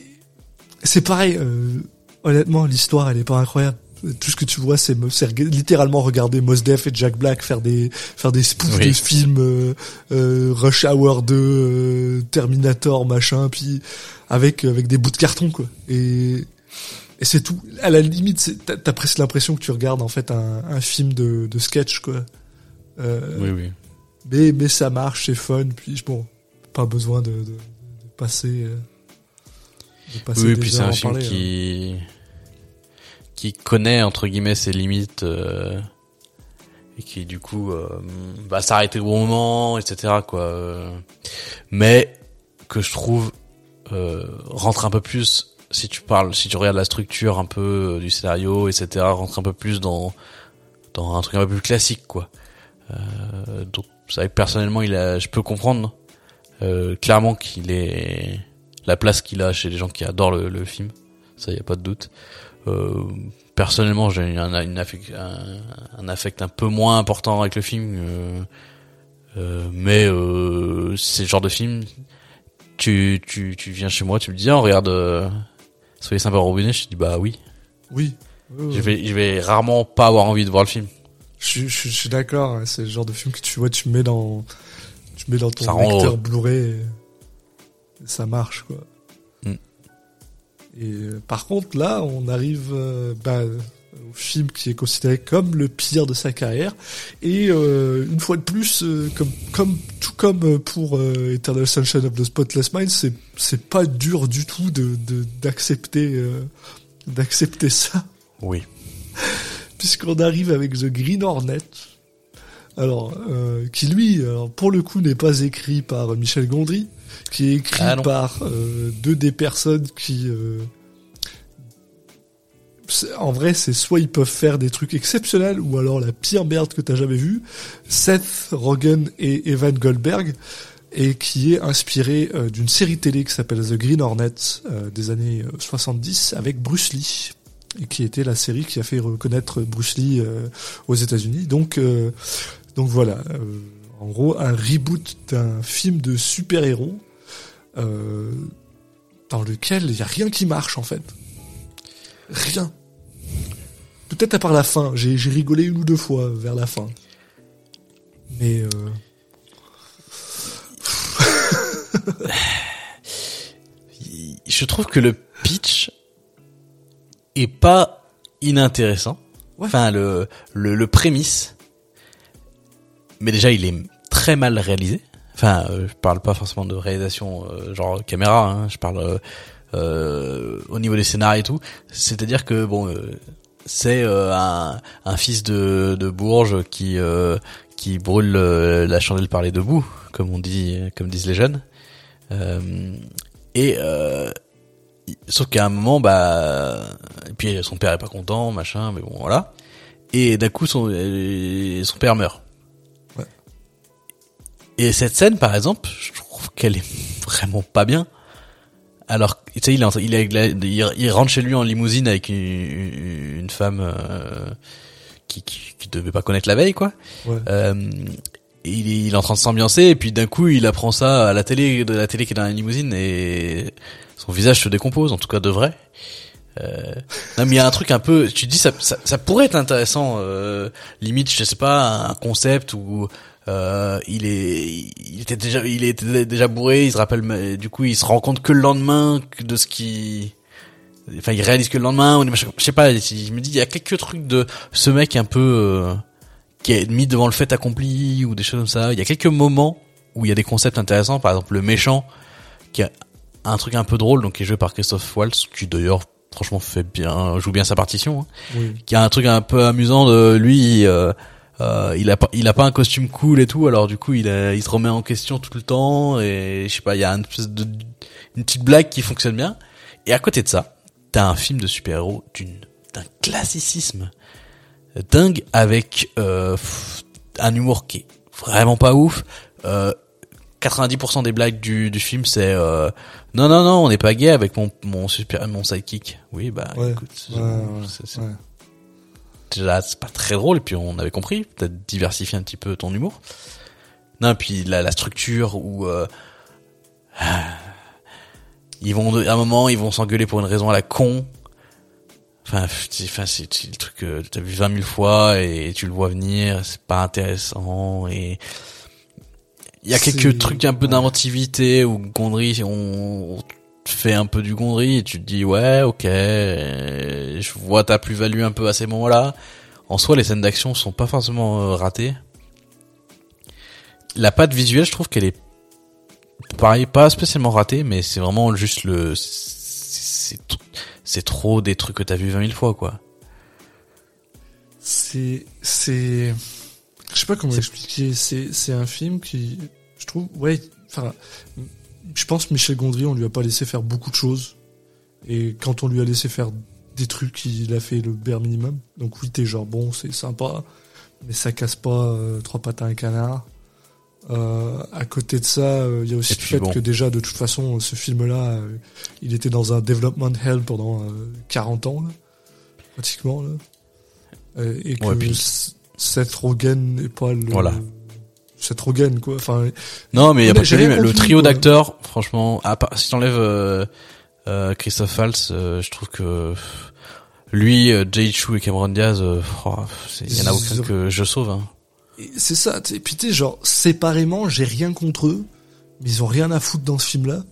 C'est pareil. euh, honnêtement, l'histoire elle est pas incroyable. Tout ce que tu vois, c'est littéralement regarder Mos Def et Jack Black faire des faire des spoofs Oui. de films euh, euh, Rush Hour 2, euh, Terminator, machin, puis avec avec des bouts de carton quoi. Et et c'est tout. À la limite, t'as presque l'impression que tu regardes en fait un, un film de, de sketch quoi. Oui, oui. mais mais ça marche, c'est fun. Puis bon, pas besoin de, de, de passer. de passer Oui, des puis c'est un film parler, hein. Qui connaît entre guillemets ses limites euh, et qui du coup euh, va s'arrêter au bon moment, etc. Quoi. Mais que je trouve euh, rentre un peu plus si tu parles, si tu regardes la structure un peu euh, du scénario, etc. Rentre un peu plus dans dans un truc un peu plus classique, quoi. Donc que personnellement, il a, je peux comprendre clairement qu'il est la place qu'il a chez les gens qui adorent le, le film. Ça, y a pas de doute. Euh, personnellement, j'ai un, un, un affect un peu moins important avec le film, euh, euh, mais euh, c'est le genre de film. Tu, tu, tu viens chez moi, tu me dis, ah, on regarde, euh, soyez sympa au robinet. Je te dis, bah oui. Oui. Je vais, je vais rarement pas avoir envie de voir le film. Je, suis- je, suis- je suis d'accord. hein, C'est le genre de film que tu vois, tu mets dans, tu mets dans ton Ça lecteur. Blu-ray, et ça marche quoi. Et euh, par contre, là, on arrive euh, bah, au film qui est considéré comme le pire de sa carrière. Et euh, une fois de plus, euh, comme, comme tout comme pour euh, Eternal Sunshine of the Spotless Mind, c'est c'est pas dur du tout de de- d'accepter d'accepter ça Oui. puisqu'on arrive avec The Green Hornet. Alors, qui lui, alors, pour le coup, n'est pas écrit par Michel Gondry, qui est écrit Ah par euh, deux des personnes qui... euh, en vrai, c'est soit ils peuvent faire des trucs exceptionnels, ou alors la pire merde que t'as jamais vue, Seth Rogen et Evan Goldberg, et qui est inspiré euh, d'une série télé qui s'appelle The Green Hornet euh, des années euh, 70 avec Bruce Lee et qui était la série qui a fait reconnaître Bruce Lee euh, aux États-Unis. Donc, donc voilà, en gros, un reboot d'un film de super-héros euh, dans lequel il y a rien qui marche en fait, rien. Peut-être à part la fin. J'ai j'ai rigolé une ou deux fois vers la fin, mais euh, Je trouve que le pitch est pas inintéressant. Ouais. Enfin, le, le, le prémisse. Mais déjà, il est très mal réalisé. Enfin, euh, je parle pas forcément de réalisation euh, genre caméra, hein, je parle euh, au niveau des scénarios et tout. C'est-à-dire que bon, c'est un, un fils de, de Bourges qui qui brûle la chandelle par les deux bouts, comme on dit, comme disent les jeunes. Euh, et euh, sauf qu'à un moment, bah, puis son père est pas content, machin, mais bon, voilà. Et d'un coup, son son père meurt. Et cette scène, par exemple, je trouve qu'elle est vraiment pas bien. Alors, tu sais, il, est il, est il, rentre chez lui en limousine avec une, une- femme euh, qui, qui, qui devait pas connaître la veille, quoi. ouais. Euh, il, est, il est en train de s'ambiancer et puis d'un coup il apprend ça à la télé de la télé qui est dans la limousine et son visage se décompose en tout cas de vrai. Euh, non mais il y a un truc un peu tu te dis ça ça, ça pourrait être intéressant euh, limite je sais pas un concept où euh, il est il était déjà il était déjà bourré il se rappelle mais du coup il se rend compte que le lendemain de ce qui enfin il réalise que le lendemain des machins- je sais pas je me dis il y a quelques trucs de ce mec un peu euh, qui est mis devant le fait accompli ou des choses comme ça. Il y a quelques moments où il y a des concepts intéressants, par exemple le méchant qui a un truc un peu drôle, donc qui est joué par Christophe Waltz, qui d'ailleurs franchement fait bien, joue bien sa partition, hein. Oui. qui a un truc un peu amusant de lui. euh, euh, il a pas, il a pas un costume cool et tout, alors du coup il, a- il se remet en question tout le temps et je sais pas, il y a une, espèce de, une petite blague qui fonctionne bien. Et à côté de ça, t'as un film de super-héros d'une d'un classicisme dingue avec euh, un humour qui est vraiment pas ouf, euh, 90% des blagues du, du film c'est euh, non non non on n'est pas gay avec mon mon super mon sidekick oui bah Ouais. écoute Ouais, ouais. Déjà c'est pas très drôle et puis on avait compris peut-être diversifier un petit peu ton humour. Non puis la, la structure où euh, ils vont à un moment ils vont s'engueuler pour une raison à la con. Enfin c'est enfin, c'est c'est le truc que t'as vu 20 000 fois et tu le vois venir c'est pas intéressant et il y a quelques trucs un peu d'inventivité où Gondry on, on fait un peu du Gondry et tu te dis ouais ok euh, je vois ta plus-value un peu à ces moments-là en soi les scènes d'action sont pas forcément euh, ratées la patte visuelle je trouve qu'elle est pareil pas spécialement ratée mais c'est vraiment juste le c'est trop des trucs que t'as vu 20 000 fois quoi C'est, c'est, je sais pas comment expliquer. C'est, c'est un film qui, je trouve, ouais, enfin, je pense Michel Gondry, on lui a pas laissé faire beaucoup de choses. Et quand on lui a laissé faire des trucs, il a fait le bare minimum. Donc oui, t'es genre bon, c'est sympa, mais ça casse pas euh, trois pattes à un canard. Euh, à côté de ça, euh, il y a aussi le fait bon. que déjà, de toute façon, ce film-là, il était dans un development hell pendant euh, 40 ans, là, pratiquement. Là. Et que Ouais, puis- Seth Rogen n'est pas le... Voilà. Seth Rogen, quoi. Enfin, Non, mais il y a pas que lui, le trio d'acteurs, franchement, à part, si t'enlèves euh, euh, Christophe Waltz, euh, je trouve que lui, euh, Jay Chou et Cameron Diaz, euh, oh, il y en a aucun que je sauve. Hein. Et C'est ça, sais, puis tu genre, séparément, j'ai rien contre eux, mais ils ont rien à foutre dans ce film-là.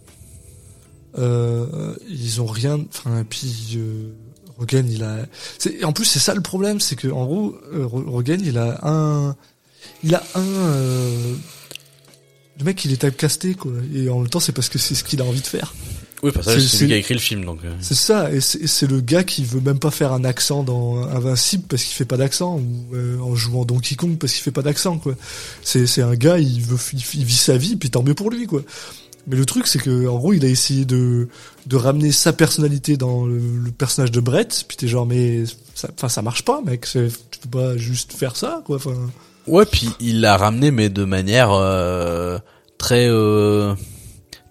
Euh, ils ont rien, enfin, et puis, euh, Rogen, il a, en plus, c'est ça le problème, c'est que, en gros, Ro- Rogen, il a un, il a un, euh, le mec, il est typecasté, quoi, et en même temps, c'est parce que c'est ce qu'il a envie de faire. Oui, parce que C'est- lui qui a écrit le film, donc. euh, C'est ça, et c'est, le gars qui veut même pas faire un accent dans Invincible parce qu'il fait pas d'accent, ou euh, en jouant Donkey Kong parce qu'il fait pas d'accent, quoi. C'est, c'est un gars, il veut, il, vit sa vie, puis tant mieux pour lui, quoi. Mais le truc, c'est que, en gros, il a essayé de, de ramener sa personnalité dans le, le personnage de Brett, puis t'es genre, mais, ça, enfin, ça marche pas, mec, tu peux pas juste faire ça, quoi, enfin. Ouais, puis il l'a ramené, mais de manière euh, très euh,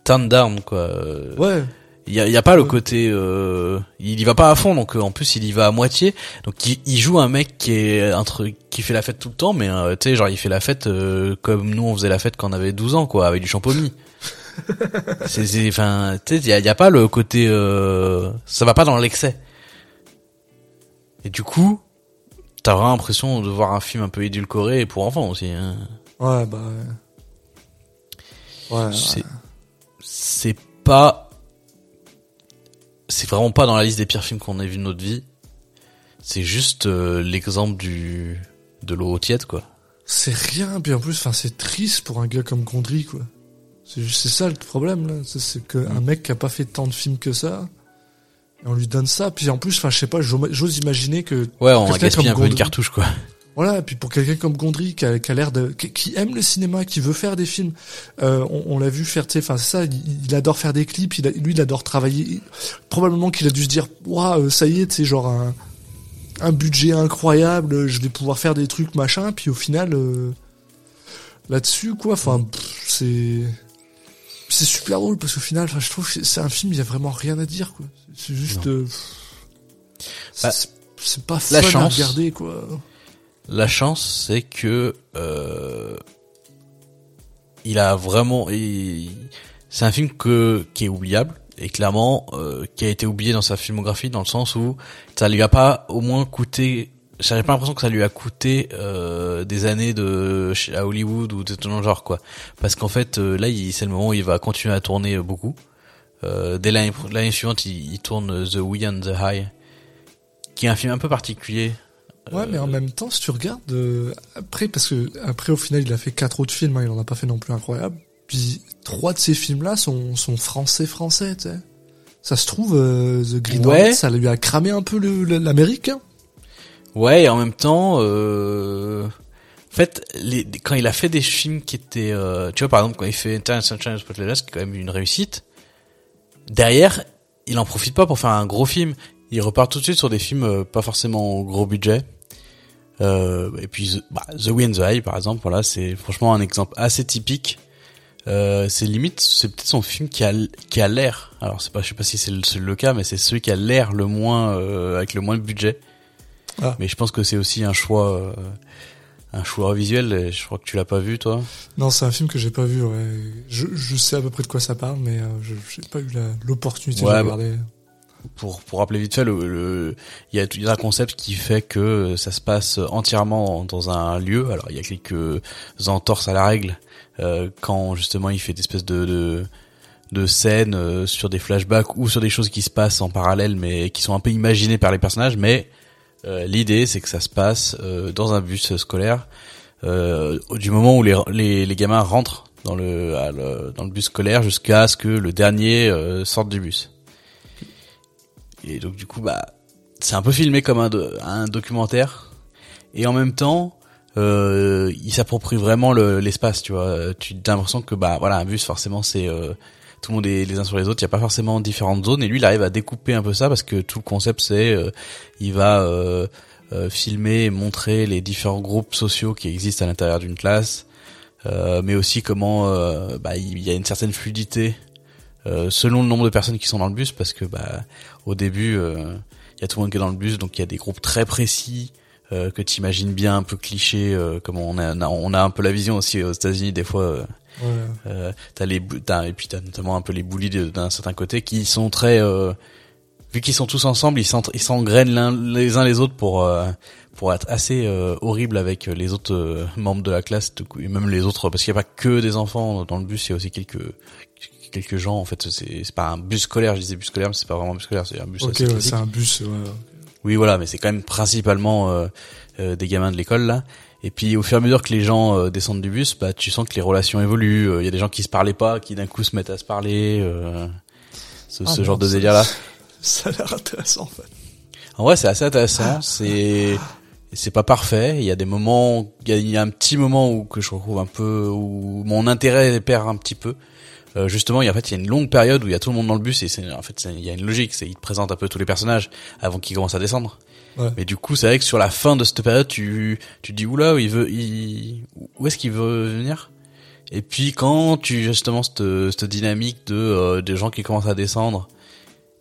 turn down, quoi. Ouais. Il y a, y a pas le côté, euh, il y va pas à fond, donc euh, en plus il y va à moitié. Donc il, il joue un mec qui est un truc qui fait la fête tout le temps, mais euh, tu sais genre il fait la fête euh, comme nous on faisait la fête quand on avait 12 ans, quoi, avec du champomis. c'est, enfin, tu sais, il y a, y a pas le côté, euh, ça va pas dans l'excès. Et du coup, t'as vraiment l'impression de voir un film un peu édulcoré pour enfants aussi. Hein. Ouais, bah, ouais. Ouais, C'est, c'est pas, c'est vraiment pas dans la liste des pires films qu'on ait vu de notre vie. C'est juste euh, l'exemple du de l'eau tiède, quoi. C'est rien, puis en plus, enfin, c'est triste pour un gars comme Gondry, quoi. C'est juste, c'est ça le problème, là. C'est- C'est qu'un Mm. mec qui a pas fait tant de films que ça, et on lui donne ça, puis en plus, enfin, je sais pas, j'ose imaginer que, Ouais, on a gaspillé un peu une cartouche, quoi. voilà, et puis pour quelqu'un comme Gondry, qui a, qui a l'air de, qui, qui aime le cinéma, qui veut faire des films, euh, on, on l'a vu faire, tu sais, enfin, c'est ça, il, il adore faire des clips, il a- lui, il adore travailler. Il- probablement qu'il a dû se dire, waouh, ça y est, tu sais, genre un, un budget incroyable, je vais pouvoir faire des trucs, machin, puis au final, euh, là-dessus, quoi, enfin, c'est, c'est super drôle parce qu'au final, enfin, je trouve que c'est un film, il y a vraiment rien à dire, quoi. C'est juste, euh, Bah, c'est pas la fun à regarder, quoi. La chance, c'est que euh, il a vraiment, c'est un film que qui est oubliable et clairement euh, qui a été oublié dans sa filmographie dans le sens où ça lui a pas au moins coûté. J'avais pas l'impression que ça lui a coûté euh, des années de à Hollywood ou de tout le genre quoi. Parce qu'en fait euh, là, c'est le moment où il va continuer à tourner euh, beaucoup. Euh, dès l'année suivante, il, il tourne euh, The We and the High, qui est un film un peu particulier. Ouais, mais en Euh, même temps, si tu regardes euh, après, parce que après au final, il a fait quatre autres films, hein, il en a pas fait non plus incroyable. Puis trois de ces films-là sont sont français français, tu sais. Ça se trouve, euh, The Green Ouais. Ça lui a cramé un peu l'Amérique. hein. Ouais, et en même temps, euh... en fait, les, quand il a fait des films qui étaient, euh, tu vois, par exemple, quand il fait Eternal Sunshine Spotless qui est quand même une réussite, derrière, il en profite pas pour faire un gros film. Il repart tout de suite sur des films euh, pas forcément gros budget. Euh, et puis, The, bah, The Wind the Eye, par exemple, voilà, c'est franchement un exemple assez typique Euh, c'est limite, c'est peut-être son film qui a qui a l'air. Alors c'est pas, je sais pas si c'est le, le cas, mais c'est celui qui a l'air le moins euh, avec le moins de budget. Ah. Mais je pense que c'est aussi un choix, euh, un choix visuel. et Je crois que tu l'as pas vu, toi. Non, c'est un film que j'ai pas vu. Ouais. Je, je sais à peu près de quoi ça parle, mais euh, je j'ai pas eu l'opportunité Ouais, de bah, regarder. Pour pour rappeler vite fait, le, il y y a un concept qui fait que ça se passe entièrement dans un lieu. Alors il y a quelques entorses à la règle euh, quand justement il fait des espèces de, de de scènes euh, sur des flashbacks ou sur des choses qui se passent en parallèle mais qui sont un peu imaginées par les personnages mais l'idée c'est que ça se passe euh, dans un bus scolaire euh, du moment où les, les, les gamins rentrent dans le, dans le bus scolaire jusqu'à ce que le dernier euh, sorte du bus. Et donc du coup bah c'est un peu filmé comme un, un documentaire. Et en même temps euh, il s'approprie vraiment le- l'espace tu vois. Tu as l'impression que bah voilà un bus forcément c'est euh, tout le monde est les uns sur les autres il y a pas forcément différentes zones. Et lui il arrive à découper un peu ça parce que tout le concept c'est euh, il va euh, euh, filmer montrer les différents groupes sociaux qui existent à l'intérieur d'une classe euh, mais aussi comment euh, bah, il y a une certaine fluidité selon le nombre de personnes qui sont dans le bus parce que bah au début il y a tout le monde qui est dans le bus donc il y a des groupes très précis que tu imagines bien un peu cliché euh, comme on a on a un peu la vision aussi aux États-Unis des fois Ouais. euh, t'as les t'as, et puis t'as notamment un peu les bullies d'un certain côté qui sont très euh, vu qu'ils sont tous ensemble ils s'engrainent l'un les uns les autres pour euh, pour être assez euh, horrible avec les autres euh, membres de la classe et même les autres parce qu'il n'y a pas que des enfants dans le bus il y a aussi quelques quelques gens en fait c'est c'est pas un bus scolaire je disais bus scolaire mais c'est pas vraiment un bus scolaire c'est un bus Ok, ouais, c'est un bus. Ouais. Oui, voilà, mais c'est quand même principalement euh, euh, des gamins de l'école là. Et puis au fur et à mesure que les gens euh, descendent du bus, bah tu sens que les relations évoluent. Il y a des gens qui se parlaient pas, qui d'un coup se mettent à se parler. euh, ce Ah ce bon, genre de délire là. Ça a l'air intéressant en fait. En vrai, c'est assez intéressant. C'est c'est pas parfait. Il y a des moments, il y a, y a un petit moment où que je retrouve un peu où mon intérêt perd un petit peu. Euh, justement, il y a, en fait, il y a une longue période où il y a tout le monde dans le bus et c'est en fait il y a une logique. C'est ils te présentent un peu tous les personnages avant qu'ils commencent à descendre. Ouais. Mais du coup, c'est vrai que sur la fin de cette période, tu tu te dis oula, il veut, il, où est-ce qu'il veut venir? Et puis quand tu justement cette, cette dynamique de euh, des gens qui commencent à descendre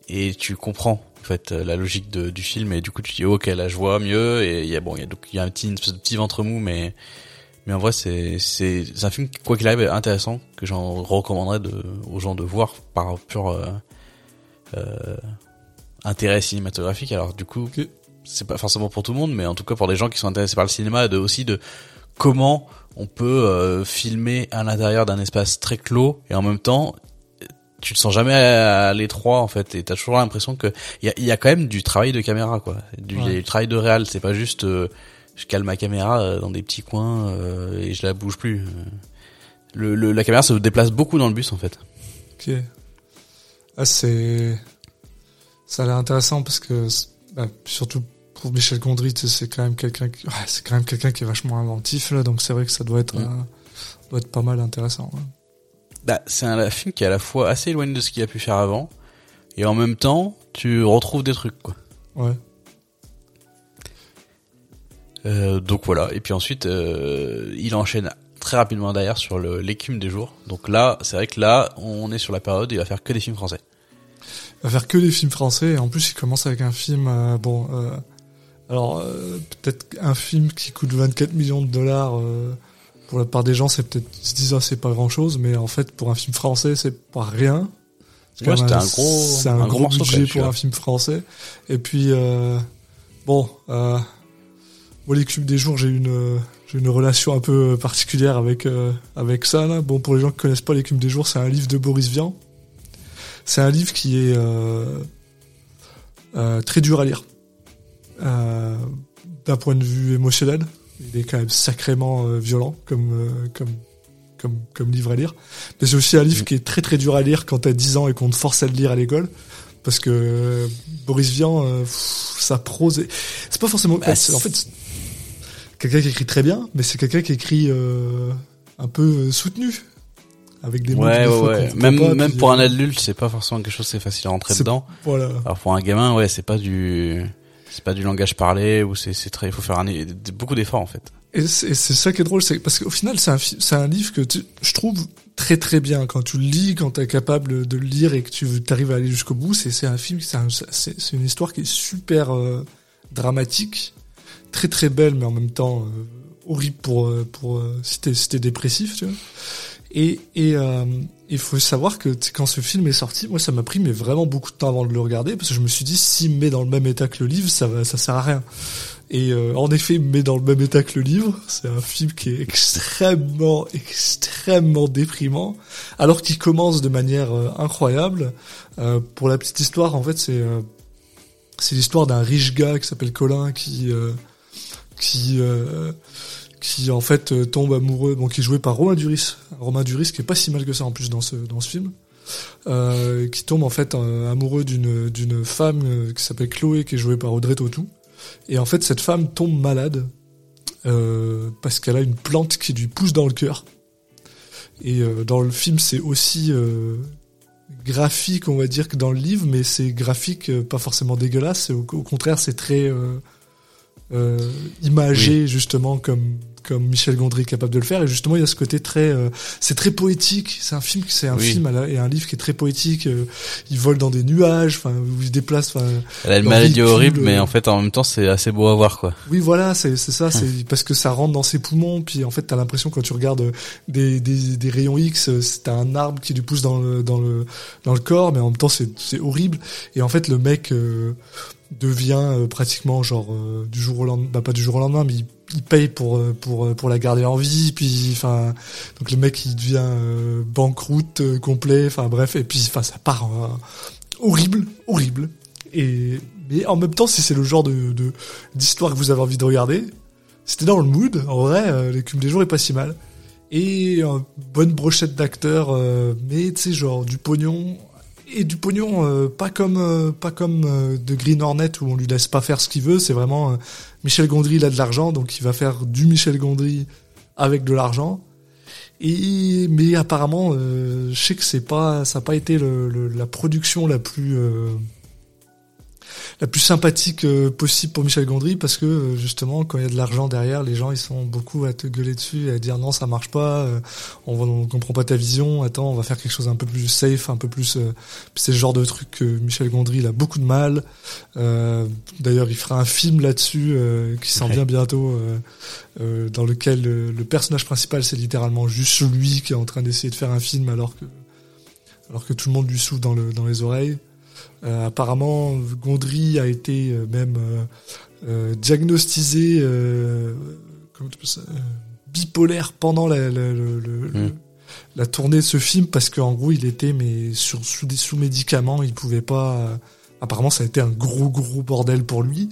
et tu comprends en fait euh, la logique de, du film et du coup tu dis ok là je vois mieux et il y a bon il y a donc il y a un petit une espèce de petit ventre mou mais mais en vrai c'est c'est un film quoi qu'il arrive intéressant que j'en recommanderais de aux gens de voir par pur euh, euh, intérêt cinématographique alors du coup Ok. C'est pas forcément pour tout le monde mais en tout cas pour des gens qui sont intéressés par le cinéma de aussi de comment on peut euh, filmer à l'intérieur d'un espace très clos et en même temps tu te sens jamais à l'étroit en fait et t'as toujours l'impression que il y a, y a quand même du travail de caméra quoi du, Ouais. du travail de réal c'est pas juste euh, je cale ma caméra euh, dans des petits coins euh, et je la bouge plus le, le- la caméra se déplace beaucoup dans le bus en fait Ok. Ah, c'est. Ça a l'air intéressant parce que, bah, surtout pour Michel Gondry, c'est quand même quelqu'un qui, ouais, c'est quand même quelqu'un qui est vachement inventif, là, donc c'est vrai que ça doit être, Mm. euh, doit être pas mal intéressant. ouais. bah, c'est un film qui est à la fois assez éloigné de ce qu'il a pu faire avant et en même temps tu retrouves des trucs quoi Ouais. Euh, donc voilà et puis ensuite euh, il enchaîne très rapidement derrière sur l'écume des jours donc là c'est vrai que là on est sur la période où il va faire que des films français Il va faire que des films français, et en plus, il commence avec un film, euh, bon, alors, euh, peut-être un film qui coûte 24 millions de dollars, euh, pour la part des gens, c'est peut-être, ils se disent, ah, c'est pas grand chose, mais en fait, pour un film français, c'est pas rien. C'est Ouais, un gros c'est un, gros, budget pour un film français. Et puis, euh, bon, euh, moi, les cubes des jours, j'ai une, j'ai une relation un peu particulière avec, euh, avec ça, là. Bon, pour les gens qui connaissent pas les cubes des jours, c'est un livre de Boris Vian. C'est un livre qui est, euh, euh, très dur à lire. Euh, d'un point de vue émotionnel. Il est quand même sacrément euh, violent comme, euh, comme, comme, comme livre à lire. Mais c'est aussi un livre qui est très très dur à lire quand t'as 10 ans et qu'on te force à le lire à l'école. Parce que Boris Vian, pff, sa prose, est- c'est pas forcément. Bah, en fait, quelqu'un qui écrit très bien, mais c'est quelqu'un qui écrit euh, un peu soutenu, avec des mots ouais ouais même pas, même puis, pour euh, un adulte c'est pas forcément quelque chose c'est facile à rentrer dedans Voilà. alors pour un gamin ouais c'est pas du c'est pas du langage parlé ou c'est très il faut faire beaucoup d'efforts en fait Et c'est ça qui est drôle, c'est parce qu'au final, c'est un, c'est un livre que je trouve très très bien. Quand tu le lis, quand tu es capable de le lire et que tu arrives à aller jusqu'au bout, c'est c'est un film, c'est c'est une histoire qui est super euh, dramatique, très très belle, mais en même temps euh, horrible pour euh, pour si t'es si t'es dépressif, tu vois. Et et euh, il faut savoir que quand ce film est sorti, moi ça m'a pris mais vraiment beaucoup de temps avant de le regarder parce que je me suis dit me met dans le même état que le livre, ça va ça sert à rien. Et euh, en effet, met dans le même état que le livre. C'est un film qui est extrêmement, extrêmement déprimant, alors qu'il commence de manière euh, incroyable. Euh, pour la petite histoire, en fait, c'est euh, c'est l'histoire d'un riche gars qui s'appelle Colin qui qui qui en fait euh, tombe amoureux, bon qui est joué par Romain Duris, Romain Duris qui est pas si mal que ça en plus dans ce dans ce film. Euh, qui tombe en fait euh, amoureux d'une d'une femme euh, qui s'appelle Chloé qui est jouée par Audrey Tautou et en fait, cette femme tombe malade parce qu'elle a une plante qui lui pousse dans le cœur. Et dans le film, c'est aussi graphique, on va dire, que dans le livre, mais c'est graphique, pas forcément dégueulasse. Au, au contraire, c'est très imagé, justement, comme comme Michel Gondry est capable de le faire. Et justement, il y a ce côté très, euh, c'est très poétique. C'est un film, c'est un Oui. film la- et un livre qui est très poétique. Euh, il vole dans des nuages, enfin, où il se déplace. Enfin, Elle a une maladie horrible, mais euh, en fait, en même temps, c'est assez beau à voir, quoi. Oui, voilà, c'est ça, c'est parce que ça rentre dans ses poumons, puis en fait, t'as l'impression quand tu regardes euh, des, des, des rayons X, c'est un arbre qui lui pousse dans le dans le dans le corps, mais en même temps, c'est c'est horrible. Et en fait, le mec euh, devient euh, pratiquement genre euh, du jour au lendemain, bah pas du jour au lendemain, mais il, il paye pour euh, pour euh, pour la garder en vie, puis enfin, donc le mec il devient euh, banqueroute complet, enfin bref, et puis enfin ça part horrible, horrible. Et mais en même temps, si c'est le genre de d'histoire que vous avez envie de regarder, c'était dans le mood. En vrai, l'écume des jours est pas si mal. Et bonne brochette d'acteurs, mais tu sais genre du pognon et du pognon euh, pas comme euh, pas comme euh, de Green Hornet où on lui laisse pas faire ce qu'il veut. C'est vraiment euh, Michel Gondry il a de l'argent donc il va faire du Michel Gondry avec de l'argent. Et mais apparemment, euh, je sais que c'est pas ça a pas été le, le- la production la plus euh, la plus sympathique euh, possible pour Michel Gondry parce que euh, justement quand il y a de l'argent derrière les gens ils sont beaucoup à te gueuler dessus et à dire non ça marche pas euh, on, on comprend pas ta vision attends on va faire quelque chose un peu plus safe un peu plus c'est le genre de truc que Michel Gondry il a beaucoup de mal Euh, d'ailleurs il fera un film là-dessus euh, qui s'en Ouais. vient bientôt euh, dans lequel euh, le personnage principal c'est littéralement juste lui qui est en train d'essayer de faire un film alors que alors que tout le monde lui souffle dans le dans les oreilles euh, apparemment, Gondry a été euh, même euh, euh, diagnostisé comment tu peux ça, bipolaire pendant la, la, tournée de ce film parce qu'en gros il était mais sur sous des sous médicaments, il pouvait pas. apparemment, ça a été un gros gros bordel pour lui.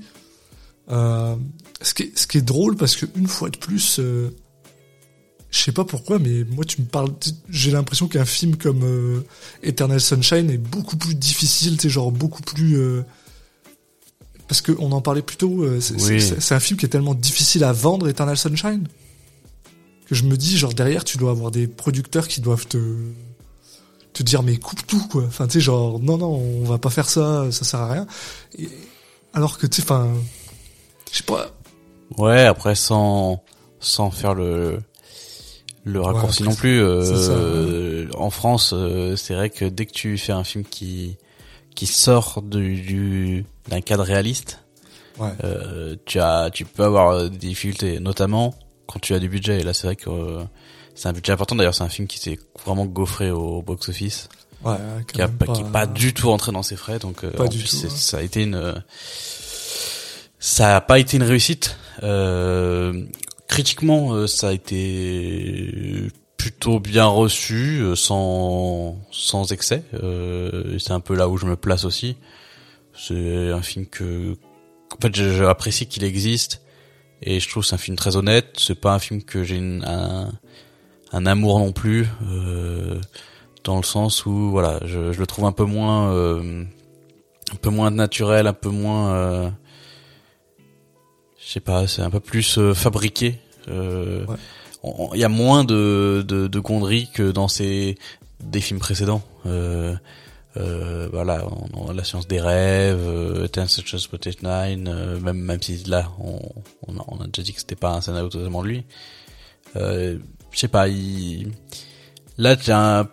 Ce qui est, ce qui est drôle parce que une fois de plus. Je sais pas pourquoi, mais moi tu me parles, j'ai l'impression qu'un film comme euh, Eternal Sunshine est beaucoup plus difficile, tu sais, genre beaucoup plus. euh, parce que on en parlait plus tôt, euh, c'est Oui. c'est- c'est un film qui est tellement difficile à vendre, Eternal Sunshine, que je me dis, genre derrière, tu dois avoir des producteurs qui doivent te te dire mais coupe tout quoi. Enfin tu sais genre non non on va pas faire ça, ça sert à rien. Et- alors que tu sais enfin je sais pas. Ouais, après, sans, sans faire le, le raccourci non plus, euh, ça, euh, en France, euh, c'est vrai que dès que tu fais un film qui, qui sort du, du, d'un cadre réaliste, Ouais. euh, tu as, tu peux avoir euh, des difficultés, notamment quand tu as du budget. Et là, c'est vrai que euh, c'est un budget important. D'ailleurs, c'est un film qui s'est vraiment gaufré au box-office, Ouais, qui a pas, pas du tout rentré dans ses frais. Donc, euh, Pas en du plus, tout, c'est- ouais. ça a été une, euh, ça a pas été une réussite. Euh, critiquement, euh, ça a été plutôt bien reçu, euh, sans sans excès. Euh, c'est un peu là où je me place aussi. C'est un film que, en fait, j'apprécie qu'il existe et je trouve c'est un film très honnête. C'est pas un film que j'ai un un amour non plus, euh, dans le sens où voilà, je, je le trouve un peu moins euh, un peu moins naturel, un peu moins je sais pas, c'est un peu plus euh, fabriqué. Euh, Ouais. Il y a moins de, de, de gonderie que dans ces des films précédents. Euh, euh, voilà, on, on la science des rêves, euh, Ten Potato Nine, euh, même même si là on, on, a, on a déjà dit que c'était pas un scénario totalement de lui. Euh, je sais pas, il là, tu un,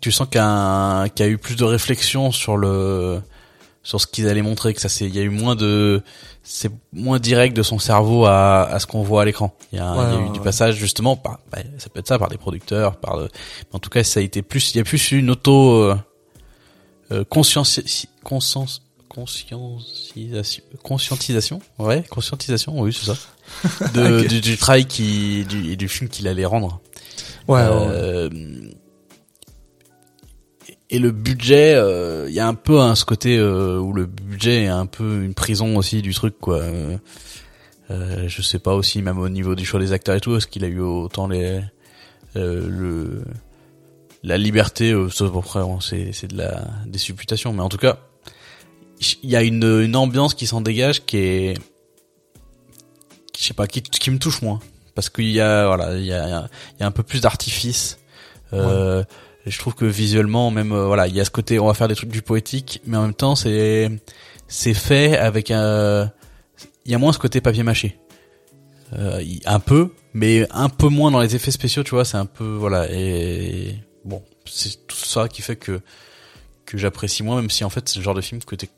tu sens a qu'il y a eu plus de réflexion sur le, sur ce qu'ils allaient montrer, que ça c'est, il y a eu moins de, c'est moins direct de son cerveau à, à ce qu'on voit à l'écran. Il y a, il y a eu du passage justement par, bah, ça peut être ça par des producteurs, par le, en tout cas ça a été plus, il y a plus une auto euh, euh conscience, conscience, conscientisation, conscientisation, ouais, conscientisation, oui c'est ça, de, du, du, travail qui, du, du film qu'il allait rendre. Ouais. Euh, et le budget, il euh, y a un peu hein, ce côté euh, où le budget est un peu une prison aussi du truc quoi. Euh, je sais pas aussi même au niveau du choix des acteurs et tout, est-ce qu'il a eu autant les le la liberté, c'est c'est de la des supputations, mais en tout cas il y a une une ambiance qui s'en dégage qui est je sais pas qui qui me touche moins parce qu'il y a voilà il y a y a un peu plus d'artifice. Euh, je trouve que visuellement, même euh, voilà, il y a ce côté, on va faire des trucs du poétique, mais en même temps, c'est c'est fait avec un, il y a moins ce côté papier mâché, euh, un peu, mais un peu moins dans les effets spéciaux, tu vois, c'est un peu voilà et bon, c'est tout ça qui fait que que j'apprécie moins, même si en fait c'est le genre de film que tu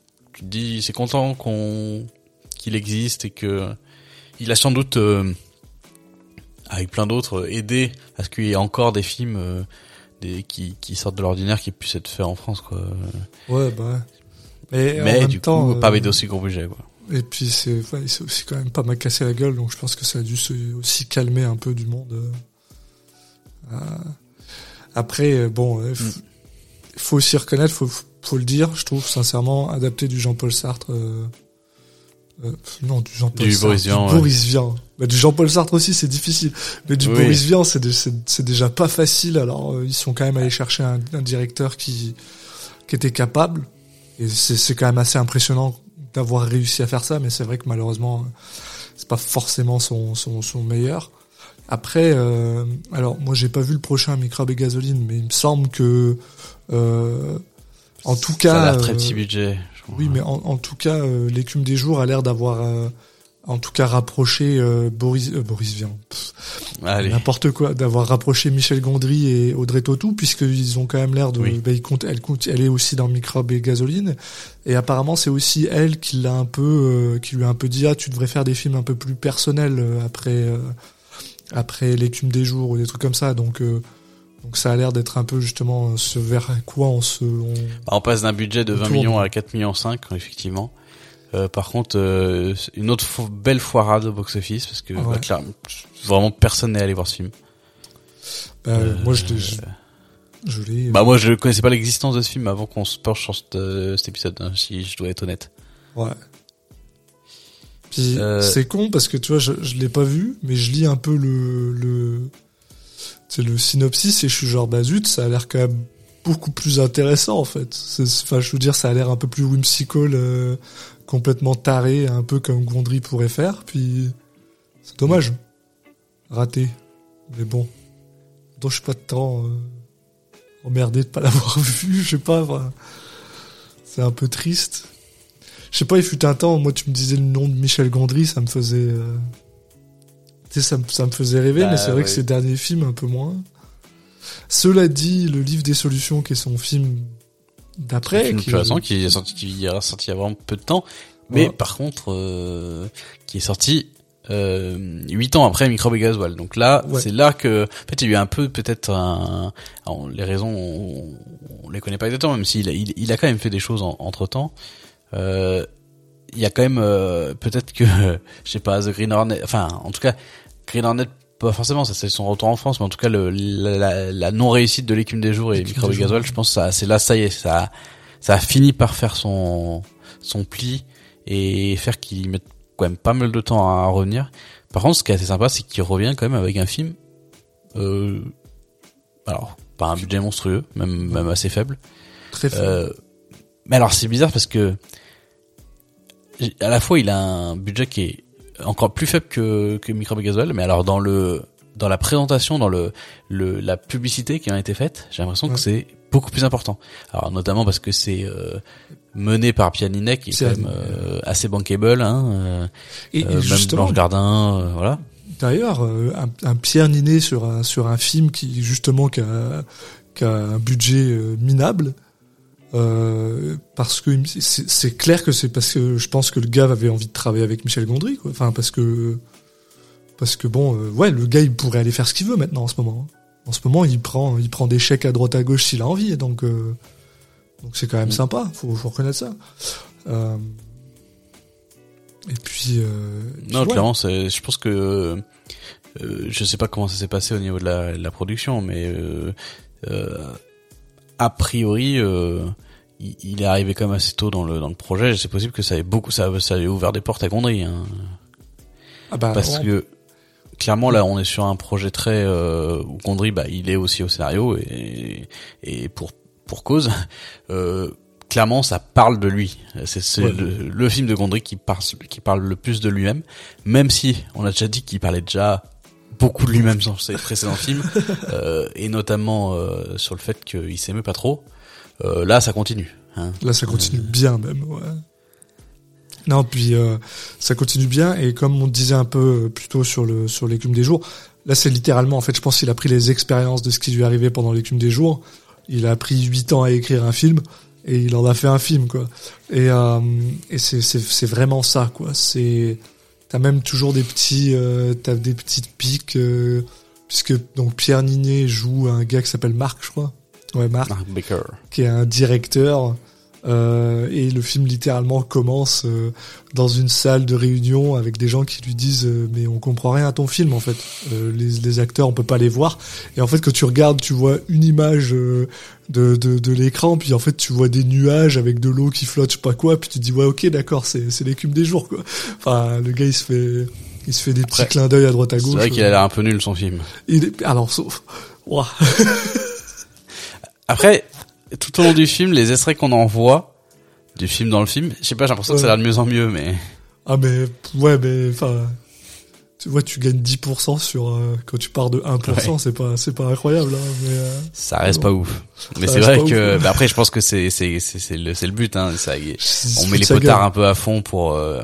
dis, c'est content qu'on qu'il existe et que il a sans doute euh, avec plein d'autres aidé à ce qu'il y ait encore des films euh, des, qui, qui sortent de l'ordinaire qui puissent être faits en France quoi. Ouais bah. Mais, Mais du coup pas avec d'aussi gros budget quoi. Et puis c'est ouais, aussi quand même pas mal cassé la gueule donc je pense que ça a dû aussi calmer un peu du monde. Euh, après euh, bon il mm. faut aussi reconnaître faut faut le dire je trouve sincèrement adapté du Jean-Paul Sartre euh, euh, non, du Jean-Paul Sartre. Boris Vian. Du Boris Vian. Bah, du Jean-Paul Sartre aussi, c'est difficile. Mais du Boris Vian, c'est, c'est, déjà pas facile. Alors, euh, ils sont quand même allés chercher un, un, directeur qui, qui était capable. Et c'est, c'est quand même assez impressionnant d'avoir réussi à faire ça. Mais c'est vrai que malheureusement, c'est pas forcément son, son, son meilleur. Après, euh, alors moi j'ai pas vu le prochain Microbe et Gasoline, mais il me semble que euh, en tout cas, ça a l'air très petit budget. Oui, mais en, en tout cas, euh, l'écume des jours a l'air d'avoir, euh, en tout cas, rapproché euh, Boris, Boris Vian, n'importe quoi, d'avoir rapproché Michel Gondry et Audrey Tautou, puisqu'ils ont quand même l'air de, bah, ils comptent, elle, compte, elle est aussi dans Microbe et Gasoline, et apparemment c'est aussi elle qui l'a un peu, qui lui a un peu dit ah tu devrais faire des films un peu plus personnels après, après l'écume des jours ou des trucs comme ça, donc. Donc ça a l'air d'être un peu justement ce vers quoi on se... On, bah, on passe d'un budget de 20 millions à 4 millions 5 effectivement. Euh, par contre, euh, une autre belle foirade au box-office parce que bah, vraiment personne n'est allé voir ce film. Bah, euh, moi je, je, je l'ai. Bah moi je connaissais pas l'existence de ce film avant qu'on se penche sur cet, cet épisode, hein, si je dois être honnête. Ouais. Puis c'est con parce que tu vois, je, je l'ai pas vu, mais je lis un peu le, le c'est le synopsis et je suis genre bah zut, ça a l'air quand même beaucoup plus intéressant en fait. Enfin, je veux dire, ça a l'air un peu plus whimsical, euh, complètement taré, un peu comme Gondry pourrait faire. Puis c'est dommage, raté. Mais bon, donc je suis pas de temps euh, emmerdé de pas l'avoir vu. Je sais pas, c'est un peu triste. Je sais pas, il fut un temps, moi tu me disais le nom de Michel Gondry, ça me faisait euh, ça, ça me faisait rêver, mais bah c'est vrai que ces derniers films, un peu moins. Cela dit, le livre des solutions, qui est son film d'après. Qui... qui est sorti, qui est sorti il y a vraiment peu de temps. Mais par contre, euh, qui est sorti euh, 8 ans après Microbe et Gasoil. Donc là, c'est là que, en fait, il y a eu un peu peut-être un, les raisons, on, on, les connaît pas exactement, même s'il a, il, il, a quand même fait des choses entre temps. Euh, il y a quand même euh, peut-être que je sais pas The Green Hornet enfin en tout cas Green Hornet pas forcément ça c'est son retour en France mais en tout cas le, la, la non réussite de l'écume des jours et Micro Gasoil je pense ça c'est là ça y est ça ça a fini par faire son son pli et faire qu'il mette quand même pas mal de temps à revenir. Par contre ce qui est assez sympa c'est qu'il revient quand même avec un film euh, alors pas un budget monstrueux même même assez faible. Très faible. Euh, mais alors c'est bizarre parce que à la fois il a un budget qui est encore plus faible que que Microbe Gasoil, mais alors dans le dans la présentation, dans le, le la publicité qui a été faite, j'ai l'impression que c'est beaucoup plus important. Alors notamment parce que c'est euh, mené par Pianinek, qui est, quand même euh, assez bankable, hein, euh, et, même Blanche Gardin, voilà. d'ailleurs, euh, un, un Pierre Ninet sur un sur un film qui justement qui a, qui a un budget euh, minable. Euh, parce que c'est clair que c'est parce que je pense que le gars avait envie de travailler avec Michel Gondry, quoi. Enfin, parce que parce que bon, euh, ouais, le gars il pourrait aller faire ce qu'il veut maintenant en ce moment. hein. En ce moment, il prend il prend des chèques à droite à gauche s'il a envie, donc euh, donc c'est quand même Mm. sympa. Faut, faut reconnaître ça. Euh, et puis euh, puis Non, ouais. clairement, c'est, je pense que euh, je sais pas comment ça s'est passé au niveau de la, de la production, mais euh, euh, a priori, euh, il, il est arrivé quand même assez tôt dans le dans le projet. C'est possible que ça ait beaucoup, ça, ça ait ouvert des portes à Gondry, hein, Ah bah, parce que clairement là, on est sur un projet très euh, où Gondry, bah, il est aussi au scénario et et pour pour cause. Euh, clairement, ça parle de lui. C'est c'est Ouais. le, le film de Gondry qui parle, qui parle le plus de lui-même, même si on a déjà dit qu'il parlait déjà beaucoup de lui-même dans ses précédents films, euh, et notamment euh, sur le fait qu'il s'aimait pas trop. Euh, là, ça continue. Hein. Là, ça continue bien même. Ouais. Non, puis euh, ça continue bien et comme on disait un peu euh, plus tôt sur le sur l'écume des jours, là c'est littéralement en fait, je pense qu'il a pris les expériences de ce qui lui arrivé pendant l'écume des jours. Il a pris huit ans à écrire un film et il en a fait un film quoi. Et euh, et c'est c'est c'est vraiment ça quoi. C'est t'as même toujours des petits euh, t'as des petites piques euh, puisque donc Pierre Ninet joue un gars qui s'appelle Marc je crois. Ouais Marc Mark Baker. qui est un directeur euh, et le film littéralement commence euh, dans une salle de réunion avec des gens qui lui disent euh, mais on comprend rien à ton film en fait Euh, les, les acteurs on peut pas les voir et en fait quand tu regardes tu vois une image euh, de, de, de l'écran puis en fait tu vois des nuages avec de l'eau qui flotte je sais pas quoi puis tu te dis ouais ok d'accord c'est c'est l'écume des jours quoi enfin le gars il se fait il se fait des petits Après, clins d'œil à droite à C'est gauche vrai qu'il a l'air un peu nul son film. il est, alors sauf. Après, tout au long du film, les extraits qu'on en voit du film dans le film, je sais pas, j'ai l'impression que ça a l'air de mieux en mieux, mais Ah mais ouais mais enfin tu vois tu gagnes 10% sur euh, quand tu pars de 1% Ouais. c'est pas c'est pas incroyable hein, mais euh, ça reste pas ouf. Mais c'est vrai que, ouf, bah après, je pense que c'est c'est c'est le c'est le but, hein. Ça, on met les potards gueule. un peu à fond pour euh,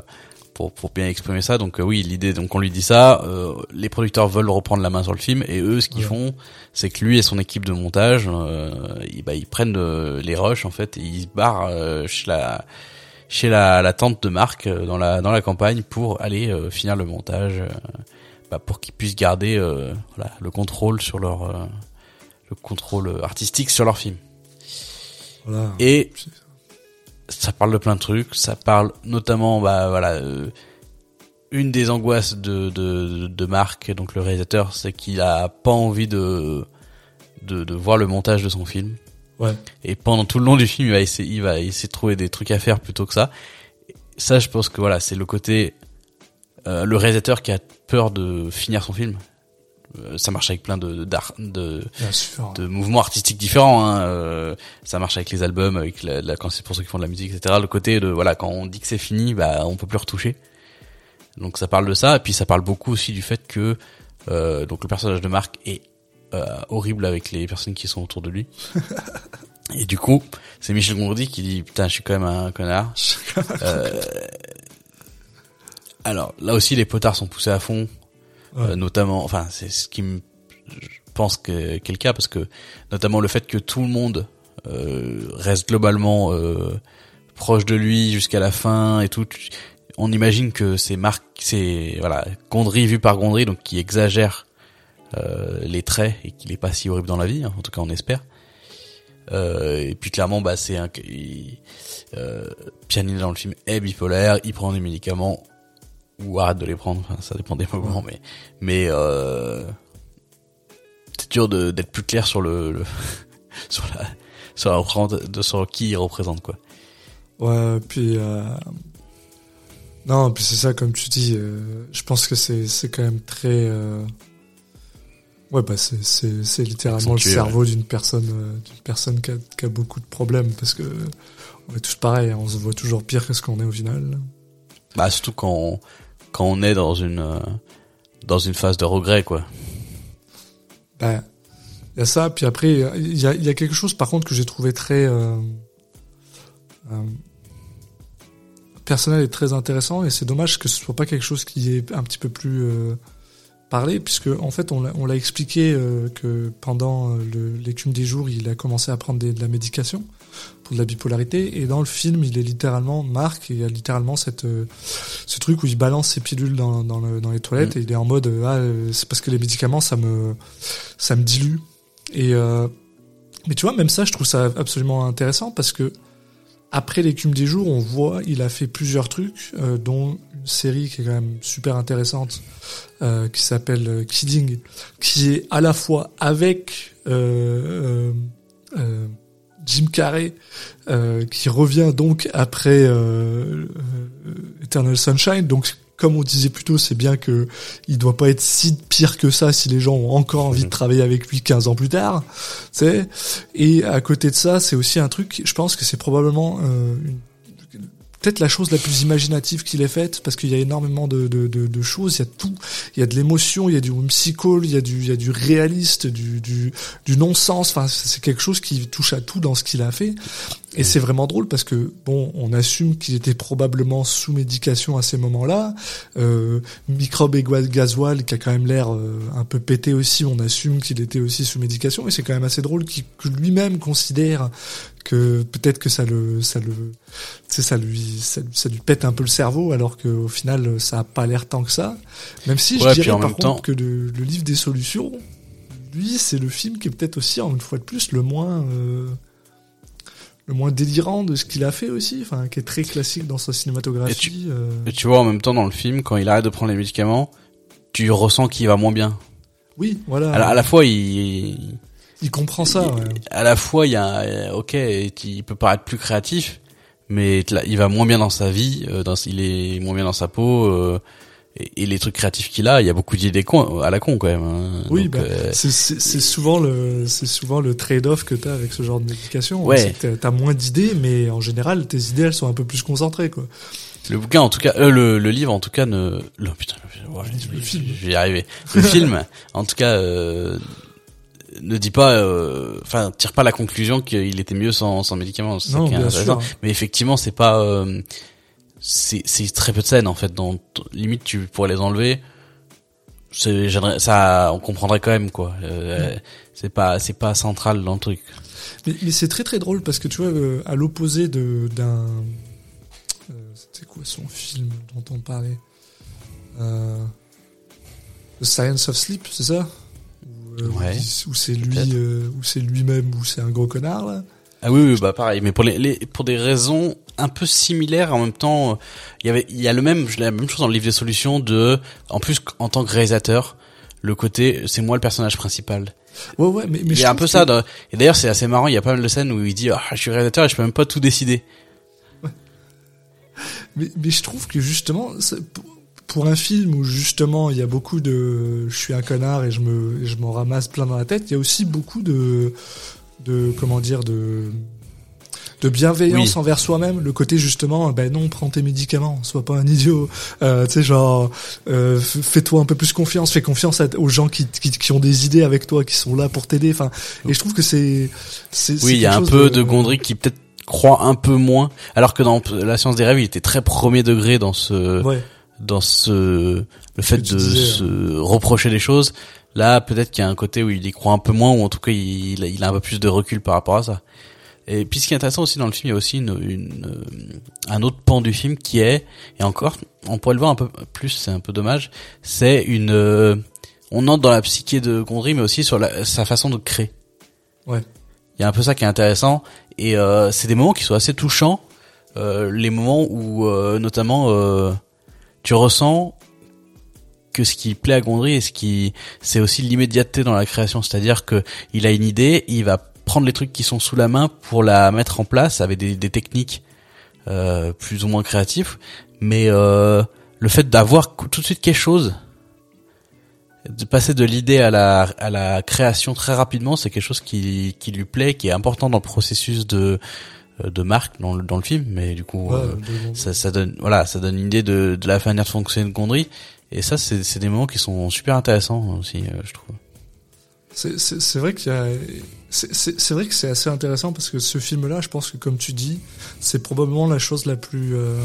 pour pour bien exprimer ça. Donc euh, oui, l'idée, donc on lui dit ça. euh, les producteurs veulent reprendre la main sur le film et eux, ce qu'ils Ouais. font, c'est que lui et son équipe de montage, euh, ils, bah, ils prennent les rushs en fait et ils se barrent euh, chez la chez la, la tante de Marc euh, dans la dans la campagne pour aller euh, finir le montage, euh, bah, pour qu'ils puissent garder euh, voilà, le contrôle sur leur euh, le contrôle artistique sur leur film. Voilà. Et ça parle de plein de trucs. Ça parle notamment, bah voilà, euh, une des angoisses de, de, de Marc, donc le réalisateur, c'est qu'il a pas envie de, de, de voir le montage de son film. Ouais. Et pendant tout le long du film, il va essayer, il va essayer de trouver des trucs à faire plutôt que ça. Ça, je pense que voilà, c'est le côté, euh, le réalisateur qui a peur de finir son film. Euh, ça marche avec plein de, d'art, de, sûr. de mouvements artistiques différents. Hein. euh, ça marche avec les albums, avec la, la- quand c'est pour ceux qui font de la musique, etc. Le côté de voilà, quand on dit que c'est fini, bah on peut plus retoucher. Donc ça parle de ça, et puis ça parle beaucoup aussi du fait que euh, donc le personnage de Marc est euh, horrible avec les personnes qui sont autour de lui. et du coup, c'est Michel Gondry qui dit putain, je suis quand même un connard. Euh, alors là aussi, les potards sont poussés à fond, Ouais. euh, notamment. Enfin, c'est ce qui me je pense que qu'est le cas parce que notamment le fait que tout le monde euh, reste globalement euh, proche de lui jusqu'à la fin et tout. On imagine que c'est Marc, c'est voilà Gondry vu par Gondry, donc qui exagère euh, les traits et qu'il est pas si horrible dans la vie. hein, en tout cas, on espère. Euh, et puis clairement, bah c'est un euh, Pianine dans le film est bipolaire, il prend des médicaments ou arrête de les prendre. Enfin, ça dépend des moments, mais mais euh, c'est dur d'être plus clair sur le, le sur la sur la représente- de sur qui il représente quoi. Ouais, puis non, puis c'est ça comme tu dis. je pense que c'est c'est quand même très. Ouais, bah c'est c'est c'est littéralement le cerveau d'une personne euh, d'une personne qui a, qui a beaucoup de problèmes parce que on est tous pareils, hein, on se voit toujours pire que ce qu'on est au final. Bah surtout quand on, quand on est dans une euh, dans une phase de regret quoi. Ben, il y a ça, puis après, il y a, y a quelque chose par contre que j'ai trouvé très euh, euh, personnel et très intéressant, et c'est dommage que ce soit pas quelque chose qui est un petit peu plus euh, parler, puisque en fait on l'a, expliqué euh, que pendant euh, l'écume des jours, il a commencé à prendre des, de la médication pour de la bipolarité, et dans le film, il est littéralement Marc, il y a littéralement cette euh, ce truc où il balance ses pilules dans, dans, le- dans les toilettes Mm. et il est en mode ah c'est parce que les médicaments ça me ça me dilue et mais tu vois même ça je trouve ça absolument intéressant parce que après l'écume des jours, on voit, il a fait plusieurs trucs, euh, dont une série qui est quand même super intéressante, euh, qui s'appelle euh, Kidding, qui est à la fois avec euh, euh, euh, Jim Carrey, qui revient donc après Eternal Sunshine. Donc, comme on disait plus tôt, c'est bien que il doit pas être si pire que ça si les gens ont encore envie de travailler avec lui 15 ans plus tard. Tu sais et à côté de ça, c'est aussi un truc, je pense que c'est probablement euh, une- peut-être la chose la plus imaginative qu'il ait faite, parce qu'il y a énormément de, de, de, de choses, il y a tout, il y a de l'émotion, il y a du whimsical, il y a du, il y a du réaliste, du, du, du non-sens, enfin c'est quelque chose qui touche à tout dans ce qu'il a fait. Et c'est vraiment drôle parce que bon, on assume qu'il était probablement sous médication à ces moments-là. Euh, microbe et gasoil qui a quand même l'air euh, un peu pété aussi, on assume qu'il était aussi sous médication. Et c'est quand même assez drôle qu'il- lui-même considère que peut-être que ça le, ça le, tu sais, ça lui, ça, ça lui pète un peu le cerveau, alors qu'au final, ça a pas l'air tant que ça. Même si je Ouais, dirais par contre temps- que le, le livre des solutions, lui, c'est le film qui est peut-être aussi, en une fois de plus, le moins. euh, le moins délirant de ce qu'il a fait aussi, enfin qui est très classique dans sa cinématographie. euh. Et tu vois, en même temps, dans le film, quand il arrête de prendre les médicaments, tu ressens qu'il va moins bien. Oui, voilà. À, la, à la fois, il, il comprend ça. il- ouais. à la fois, il y a, euh, ok, il peut paraître plus créatif, mais il va moins bien dans sa vie, euh, dans, il est moins bien dans sa peau, euh, et, et les trucs créatifs qu'il a, il y a beaucoup d'idées con, à la con quand même. hein. Oui, bah, euh, c'est souvent le c'est souvent le trade-off que t'as avec ce genre de médication. Ouais. C'est que t'as- moins d'idées, mais en général tes idées elles sont un peu plus concentrées quoi. Le bouquin, en tout cas, euh, le, le livre, en tout cas, ne. Le, putain, ouais, Le film. je vais y arriver. Le film, en tout cas, euh, ne dit pas, euh, enfin, tire pas la conclusion qu'il était mieux sans, sans médicaments. Non, bien sûr. Mais effectivement, c'est pas, euh, c'est, c'est très peu de scènes en fait. Dont limite tu pourrais les enlever. C'est, j'aimerais- ça, on comprendrait quand même quoi. Euh, C'est pas, c'est pas central dans le truc. Mais, mais c'est très très drôle parce que tu vois, euh, à l'opposé de d'un, euh, c'était quoi son film dont on parlait, euh, The Science of Sleep, c'est ça? Ouais, où c'est lui, euh, où c'est lui-même, où c'est un gros connard là? Ah oui, oui, bah pareil, mais pour les, les pour des raisons un peu similaires en même temps, euh, il y avait il y a le même la même chose dans le livre des solutions de en plus en tant que réalisateur, le côté c'est moi le personnage principal. Ouais ouais, mais, mais il je y a un peu que- ça dans- et d'ailleurs c'est assez marrant, il y a pas mal de scènes où il dit ah je suis réalisateur et je peux même pas tout décider. Mais, mais je trouve que justement, c'est- pour- un film où justement il y a beaucoup de, je suis un connard et je me, je m'en ramasse plein dans la tête, il y a aussi beaucoup de, de comment dire, de, de bienveillance Oui. envers soi-même. Le côté justement, ben non, prends tes médicaments, sois pas un idiot. Euh, tu sais genre, euh, fais-toi un peu plus confiance, fais confiance à- aux gens qui, qui, qui ont des idées avec toi, qui sont là pour t'aider. Enfin, et je trouve que c'est, c'est. Oui, il y a un peu de, Gondry qui peut-être croit un peu moins alors que dans la science des rêves, il était très premier degré dans ce Ouais. Dans ce le fait de disais, se reprocher des choses là peut-être qu'il y a un côté où il y croit un peu moins ou en tout cas il, il a un peu plus de recul par rapport à ça. Et puis ce qui est intéressant aussi dans le film il y a aussi une, une euh, un autre pan du film qui est et encore on pourrait le voir un peu plus c'est un peu dommage c'est une euh, on entre dans la psyché de Gondry mais aussi sur la, sa façon de créer. Ouais. il y a un peu ça qui est intéressant et euh, c'est des moments qui sont assez touchants euh, les moments où euh, notamment euh, tu ressens que ce qui plaît à Gondry et ce qui c'est aussi l'immédiateté dans la création. C'est-à-dire que il a une idée il va prendre les trucs qui sont sous la main pour la mettre en place avec des, des techniques euh, plus ou moins créatives. Mais euh, le fait d'avoir tout de suite quelque chose de passer de l'idée à la à la création très rapidement c'est quelque chose qui qui lui plaît qui est important dans le processus de de marque dans le dans le film mais du coup Ouais, euh, ça, ça donne voilà ça donne une idée de, de la manière de fonctionner de Gondry. Et ça c'est c'est des moments qui sont super intéressants aussi euh, je trouve. C'est- vrai qu'il y a, c'est- c'est c'est vrai que c'est assez intéressant parce que ce film-là, je pense que comme tu dis, c'est probablement la chose la plus, euh,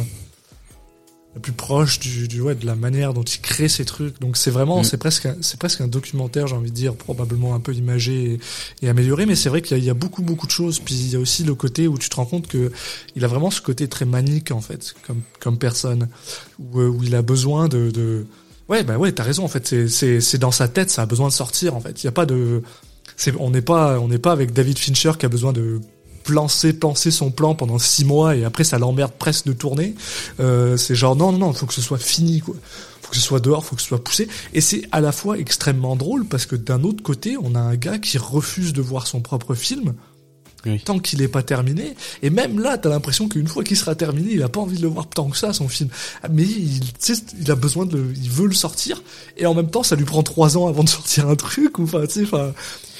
la plus proche du, du ouais de la manière dont il crée ses trucs. Donc c'est vraiment Mm. c'est presque un- c'est presque un documentaire, j'ai envie de dire, probablement un peu imagé et, et amélioré, mais c'est vrai qu'il y, a- il y a beaucoup beaucoup de choses. Puis il y a aussi le côté où tu te rends compte que il a vraiment ce côté très manique en fait, comme comme personne, où, euh, où il a besoin de, de ouais bah ouais t'as raison en fait c'est c'est c'est dans sa tête, ça a besoin de sortir en fait. Il y a pas de c'est on n'est pas on n'est pas avec David Fincher qui a besoin de plancer penser son plan pendant six mois et après ça l'emmerde presque de tourner. Euh, c'est genre non non non faut que ce soit fini quoi. Faut que ce soit dehors faut que ce soit poussé. Et c'est à la fois extrêmement drôle parce que d'un autre côté on a un gars qui refuse de voir son propre film Oui. tant qu'il n'est pas terminé. Et même là t'as l'impression qu'une fois qu'il sera terminé il a pas envie de le voir tant que ça son film. Mais il il a besoin de le, il veut le sortir. Et en même temps ça lui prend trois ans avant de sortir un truc ou enfin tu sais enfin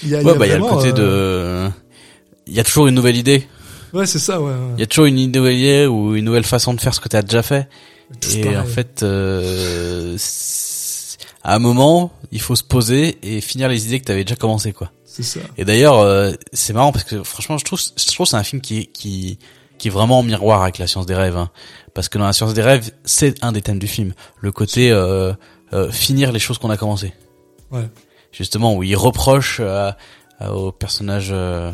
il y a, y Ouais, a bah y a le côté euh, de, il y a toujours une nouvelle idée. ouais c'est ça ouais, ouais. Il y a toujours une nouvelle idée ou une nouvelle façon de faire ce que tu as déjà fait. Et pareil. en fait, euh, à un moment, il faut se poser et finir les idées que tu avais déjà commencé, quoi. c'est ça Et d'ailleurs, euh, c'est marrant parce que franchement, je trouve, je trouve que c'est un film qui, qui, qui est vraiment en miroir avec la science des rêves. hein. Parce que dans la science des rêves, c'est un des thèmes du film. Le côté euh, euh, finir les choses qu'on a commencé. Ouais. Justement, où il reproche à- au personnage euh,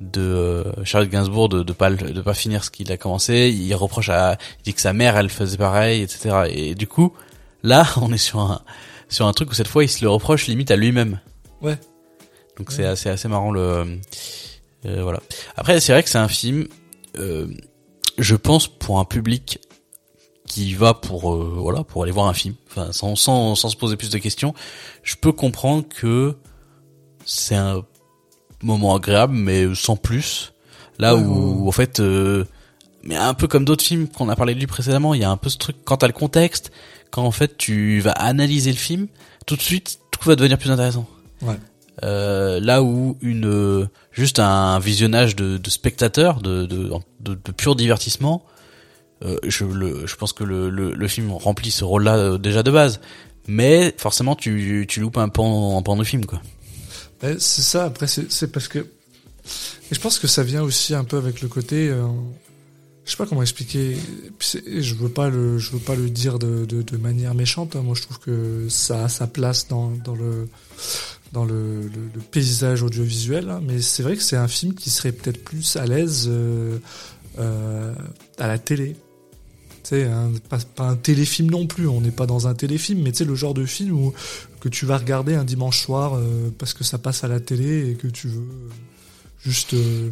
de euh, Charlotte Gainsbourg de, de pas de pas finir ce qu'il a commencé. Il reproche à, il dit que sa mère, elle faisait pareil, etc. Et du coup, là, on est sur un sur un truc où cette fois, il se le reproche limite à lui-même. Ouais. Donc c'est assez assez marrant le euh, voilà. Après c'est vrai que c'est un film euh, je pense pour un public qui va pour euh, voilà pour aller voir un film enfin sans sans sans se poser plus de questions, je peux comprendre que c'est un moment agréable mais sans plus. Là Ouais, où ouais. en fait euh, mais un peu comme d'autres films qu'on a parlé de lui précédemment, il y a un peu ce truc quand t'as le contexte, quand en fait tu vas analyser le film, tout de suite tout va devenir plus intéressant. Ouais. Euh, là où une juste un visionnage de, de spectateurs, de, de, de, de pur divertissement, euh, je, le, je pense que le, le, le film remplit ce rôle-là euh, déjà de base. Mais forcément, tu, tu loupes un pan, un pan de film, quoi. Ouais, c'est ça. Après, c'est parce que et je pense que ça vient aussi un peu avec le côté. euh, je sais pas comment expliquer. Je veux pas le, je veux pas le dire de, de, manière méchante. hein. Moi, je trouve que ça a sa place dans, dans le dans le, le, paysage audiovisuel. hein. Mais c'est vrai que c'est un film qui serait peut-être plus à l'aise euh, euh, à la télé. Tu sais, hein, pas un téléfilm non plus. On n'est pas dans un téléfilm, mais tu sais le genre de film où que tu vas regarder un dimanche soir euh, parce que ça passe à la télé et que tu veux euh, juste euh,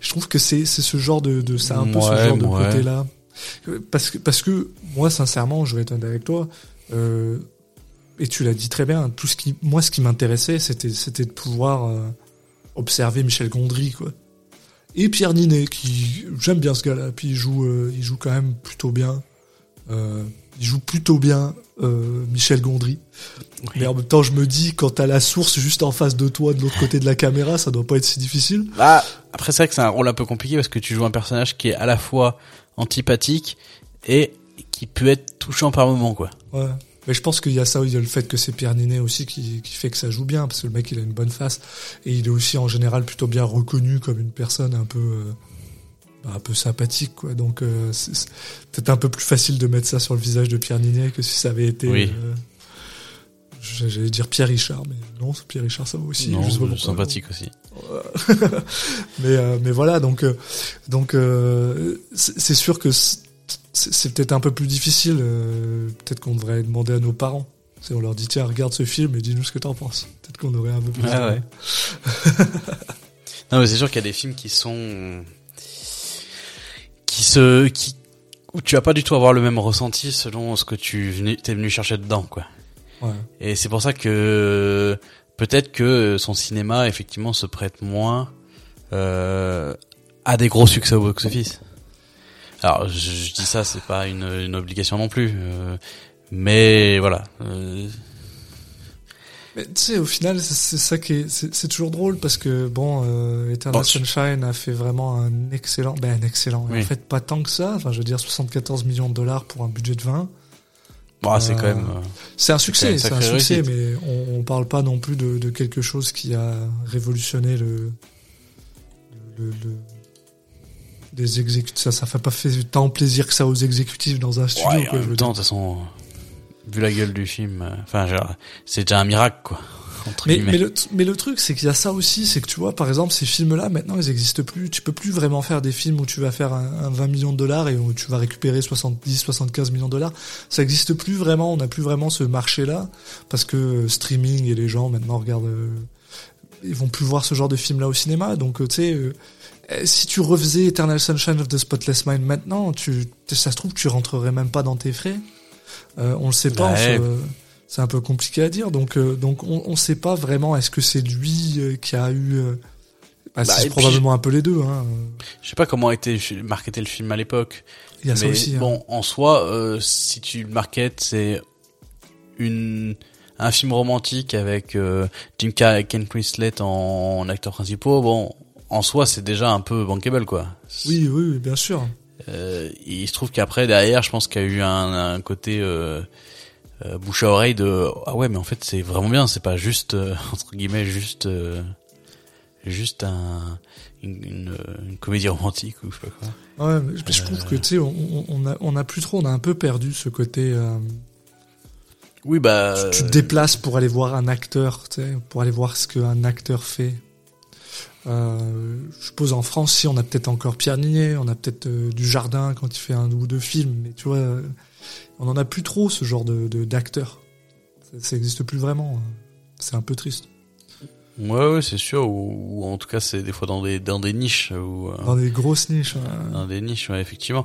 je trouve que c'est c'est ce genre de, de c'est un peu ce Ouais, genre de côté là parce que parce que moi sincèrement je vais être honnête avec toi euh, et tu l'as dit très bien tout ce qui moi ce qui m'intéressait c'était c'était de pouvoir observer Michel Gondry quoi. Et Pierre Ninet qui j'aime bien ce gars-là puis il joue il joue quand même plutôt bien euh, il joue plutôt bien euh, Michel Gondry mais en même temps, je me dis, quand t'as la source juste en face de toi, de l'autre côté de la caméra, ça doit pas être si difficile. Bah, après, c'est vrai que c'est un rôle un peu compliqué parce que tu joues un personnage qui est à la fois antipathique et qui peut être touchant par moment, quoi. Ouais. Mais je pense qu'il y a ça, il y a le fait que c'est Pierre Ninet aussi qui, qui fait que ça joue bien, parce que le mec, il a une bonne face. Et il est aussi, en général, plutôt bien reconnu comme une personne un peu, euh, un peu sympathique, quoi. Donc, euh, c'est peut-être un peu plus facile de mettre ça sur le visage de Pierre Ninet que si ça avait été, Oui. euh, j'allais dire Pierre Richard, mais non, Pierre Richard, ça va aussi. non, pas pourquoi. sympathique aussi. mais euh, mais voilà donc donc c'est sûr que c'est peut-être un peu plus difficile peut-être qu'on devrait demander à nos parents si on leur dit tiens regarde ce film et dis-nous ce que t'en penses peut-être qu'on aurait un peu plus de- ouais. Non, mais c'est sûr qu'il y a des films qui sont qui se qui où tu vas pas du tout avoir le même ressenti selon ce que tu venu, t'es venu chercher dedans, quoi. Ouais. Et c'est pour ça que peut-être que son cinéma effectivement se prête moins euh, à des gros succès au box-office. Alors je, je dis ça, c'est pas une, une obligation non plus, euh, mais voilà. Euh, mais tu sais au final c'est ça qui est c'est toujours drôle parce que bon euh, Eternal Bon, Sunshine a fait vraiment un excellent ben un excellent Oui. en fait pas tant que ça enfin je veux dire 74 millions de dollars pour un budget de 20 bon, c'est Euh, quand même. euh, C'est un succès, c'est un succès, réussite. mais on, on parle pas non plus de, de quelque chose qui a révolutionné le, le, le- des exécutifs. Ça, ça fait pas fait tant plaisir que ça aux exécutifs dans un studio. Ouais, quoi, en je même temps, de toute façon, vu la gueule du film, euh, enfin, genre, c'est déjà un miracle, quoi. Entre Mais, guillemets. mais, le, mais le truc, c'est qu'il y a ça aussi, c'est que tu vois, par exemple, ces films-là, maintenant, ils existent plus. Tu peux plus vraiment faire des films où tu vas faire un, un 20 millions de dollars et où tu vas récupérer 70, 75 millions de dollars. Ça existe plus vraiment. On n'a plus vraiment ce marché-là parce que streaming et les gens maintenant regardent, euh, ils vont plus voir ce genre de film-là au cinéma. Donc, euh, tu sais, euh, eh, si tu refaisais Eternal Sunshine of the Spotless Mind maintenant, tu, ça se trouve, tu rentrerais même pas dans tes frais. Euh, on le sait pas. Ouais. c'est un peu compliqué à dire. Donc, euh, donc on, on sait pas vraiment. Est-ce que c'est lui euh, qui a eu bah, Bah, C'est probablement un peu les deux. Hein. Je sais pas comment été marketé le film à l'époque. Il y a ça mais aussi. hein. bon, en soi, euh, si tu le marketes, c'est une un film romantique avec euh, Jim Carrey et Ken en, en acteurs principaux. Bon, en soi, c'est déjà un peu bankable, quoi. Oui, oui, oui, bien sûr. Euh, il se trouve qu'après derrière, je pense qu'il y a eu un, un côté euh, euh, bouche à oreille de ah ouais, mais en fait c'est vraiment bien. C'est pas juste euh, entre guillemets juste euh, juste un une, une, une comédie romantique ou je sais pas quoi. Ouais, mais je, je trouve que tu sais, on, on- a, on a plus trop, on a un peu perdu ce côté. euh, Oui bah tu, tu te déplaces pour aller voir un acteur, tu sais, pour aller voir ce qu'un acteur fait. Euh, je suppose en France, si on a peut-être encore Pierre Ninet, on a peut-être euh, du Jardin quand il fait un ou deux films, mais tu vois, euh, on en a plus trop ce genre de d'acteurs. ça, ça existe plus vraiment. hein. C'est un peu triste. ouais, ouais c'est sûr ou, ou en tout cas c'est des fois dans des dans des niches ou euh, Dans des grosses niches. dans des niches ouais, effectivement.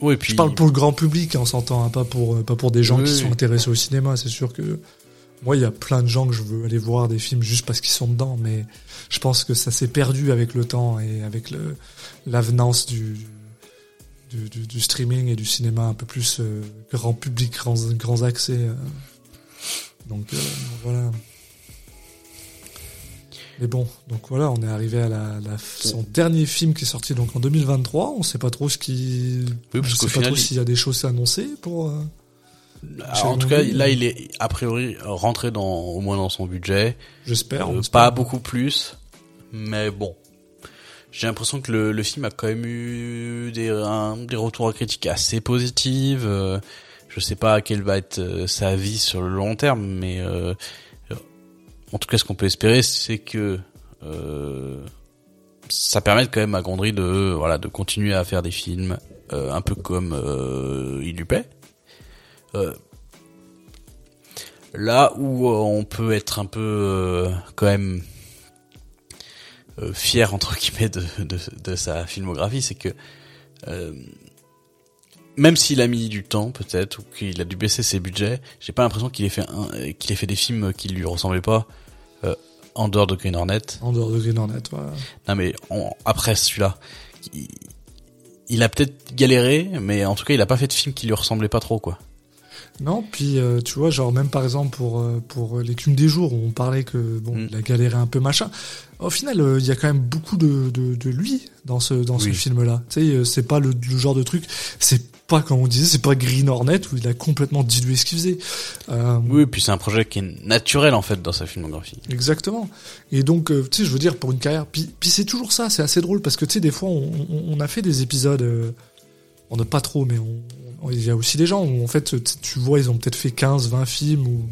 Oui puis Je parle pour le grand public, hein, on s'entend, hein, pas pour pas pour des gens Oui, qui oui. sont intéressés au cinéma. C'est sûr que moi, il y a plein de gens que je veux aller voir des films juste parce qu'ils sont dedans, mais je pense que ça s'est perdu avec le temps et avec l'avenance du, du, du- du streaming et du cinéma un peu plus euh, grand public, grands, grands accès. euh. Donc euh, voilà. Mais bon, donc voilà, on est arrivé à la, la- son dernier film qui est sorti donc en 2023. On sait pas trop ce qui, Oui, parce je sais pas final, trop il- s'il y a des choses annoncées pour. Alors, en tout cas là il est a priori rentré dans au moins dans son budget. J'espère. Euh, pas beaucoup plus, mais bon. J'ai l'impression que le, le film a quand même eu des, un- des retours critiques assez positifs. euh, je sais pas quelle va être euh, sa vie sur le long terme, mais euh, en tout cas, ce qu'on peut espérer, c'est que euh, ça permette quand même à Gondry de voilà de continuer à faire des films euh, un peu comme euh, il lui plaît. Euh, là où euh, on peut être un peu euh, quand même fier entre guillemets de, de, de sa filmographie, c'est que euh, même s'il a mis du temps peut-être ou qu'il a dû baisser ses budgets, j'ai pas l'impression qu'il ait fait qu'il ait fait des films qui lui ressemblaient pas euh, en dehors de Green Hornet. En dehors de Green Hornet, voilà. Non mais après celui-là, il, il a peut-être galéré, mais en tout cas il a pas fait de film qui lui ressemblait pas trop quoi. Non, puis euh, tu vois, genre même par exemple pour euh, pour l'écume des jours où on parlait que bon, Mm. il a galéré un peu machin. Au final, euh, il y a quand même beaucoup de de, de lui dans ce dans ce film-là. Tu sais, euh, c'est pas le, le genre de truc. C'est pas comme on disait, c'est pas Green Hornet où il a complètement dilué ce qu'il faisait. Euh, Oui, et puis c'est un projet qui est naturel en fait dans sa filmographie. Exactement. Et donc, euh, tu sais, je veux dire, pour une carrière, puis, puis c'est toujours ça, c'est assez drôle parce que tu sais, des fois, on, on- on a fait des épisodes, euh, on n'a pas trop, mais il y a aussi des gens où en fait, tu vois, ils ont peut-être fait 15, 20 films ou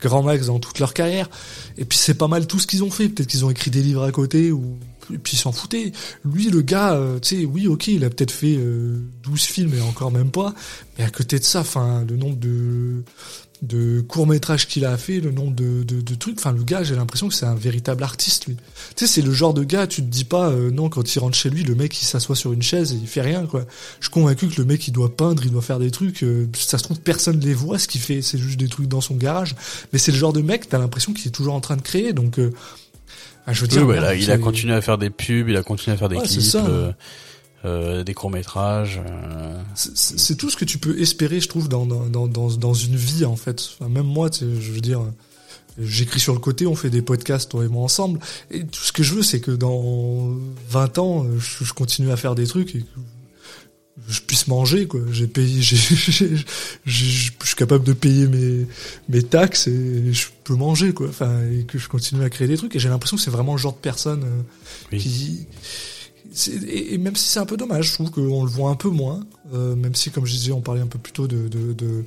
grand max dans toute leur carrière. Et puis c'est pas mal tout ce qu'ils ont fait. Peut-être qu'ils ont écrit des livres à côté ou et puis ils s'en foutaient. Lui, le gars, euh, tu sais, oui, ok, il a peut-être fait euh, 12 films et encore même pas. Mais à côté de ça, enfin, le nombre de de courts métrages qu'il a fait, le nombre de, de, de trucs. Enfin, le gars, j'ai l'impression que c'est un véritable artiste, lui. Tu sais, c'est le genre de gars, tu te dis pas, euh, non, quand il rentre chez lui, le mec, il s'assoit sur une chaise et il fait rien, quoi. Je suis convaincu que le mec, il doit peindre, il doit faire des trucs. euh, ça se trouve, personne les voit, ce qu'il fait. C'est juste des trucs dans son garage. Mais c'est le genre de mec, t'as l'impression qu'il est toujours en train de créer. Donc, euh, ah, je veux Oui, dire, là, il a continué à faire des pubs, il a continué à faire des Ouais, clips. Euh, des courts métrages. euh, C'est- tout ce que tu peux espérer, je trouve, dans, dans, dans, dans, une vie, en fait. Enfin, même moi, tu sais, je veux dire, j'écris sur le côté, on fait des podcasts, toi et moi, ensemble. Et tout ce que je veux, c'est que dans 20 ans, euh, je, je continue à faire des trucs et que je puisse manger, quoi. J'ai payé, j'ai, je suis capable de payer mes, mes taxes et je peux manger, quoi. Enfin, et que je continue à créer des trucs. Et j'ai l'impression que c'est vraiment le genre de personne euh, Oui. qui, et, même si c'est un peu dommage, je trouve qu'on le voit un peu moins. même si, comme je disais, on parlait un peu plus tôt de, de, de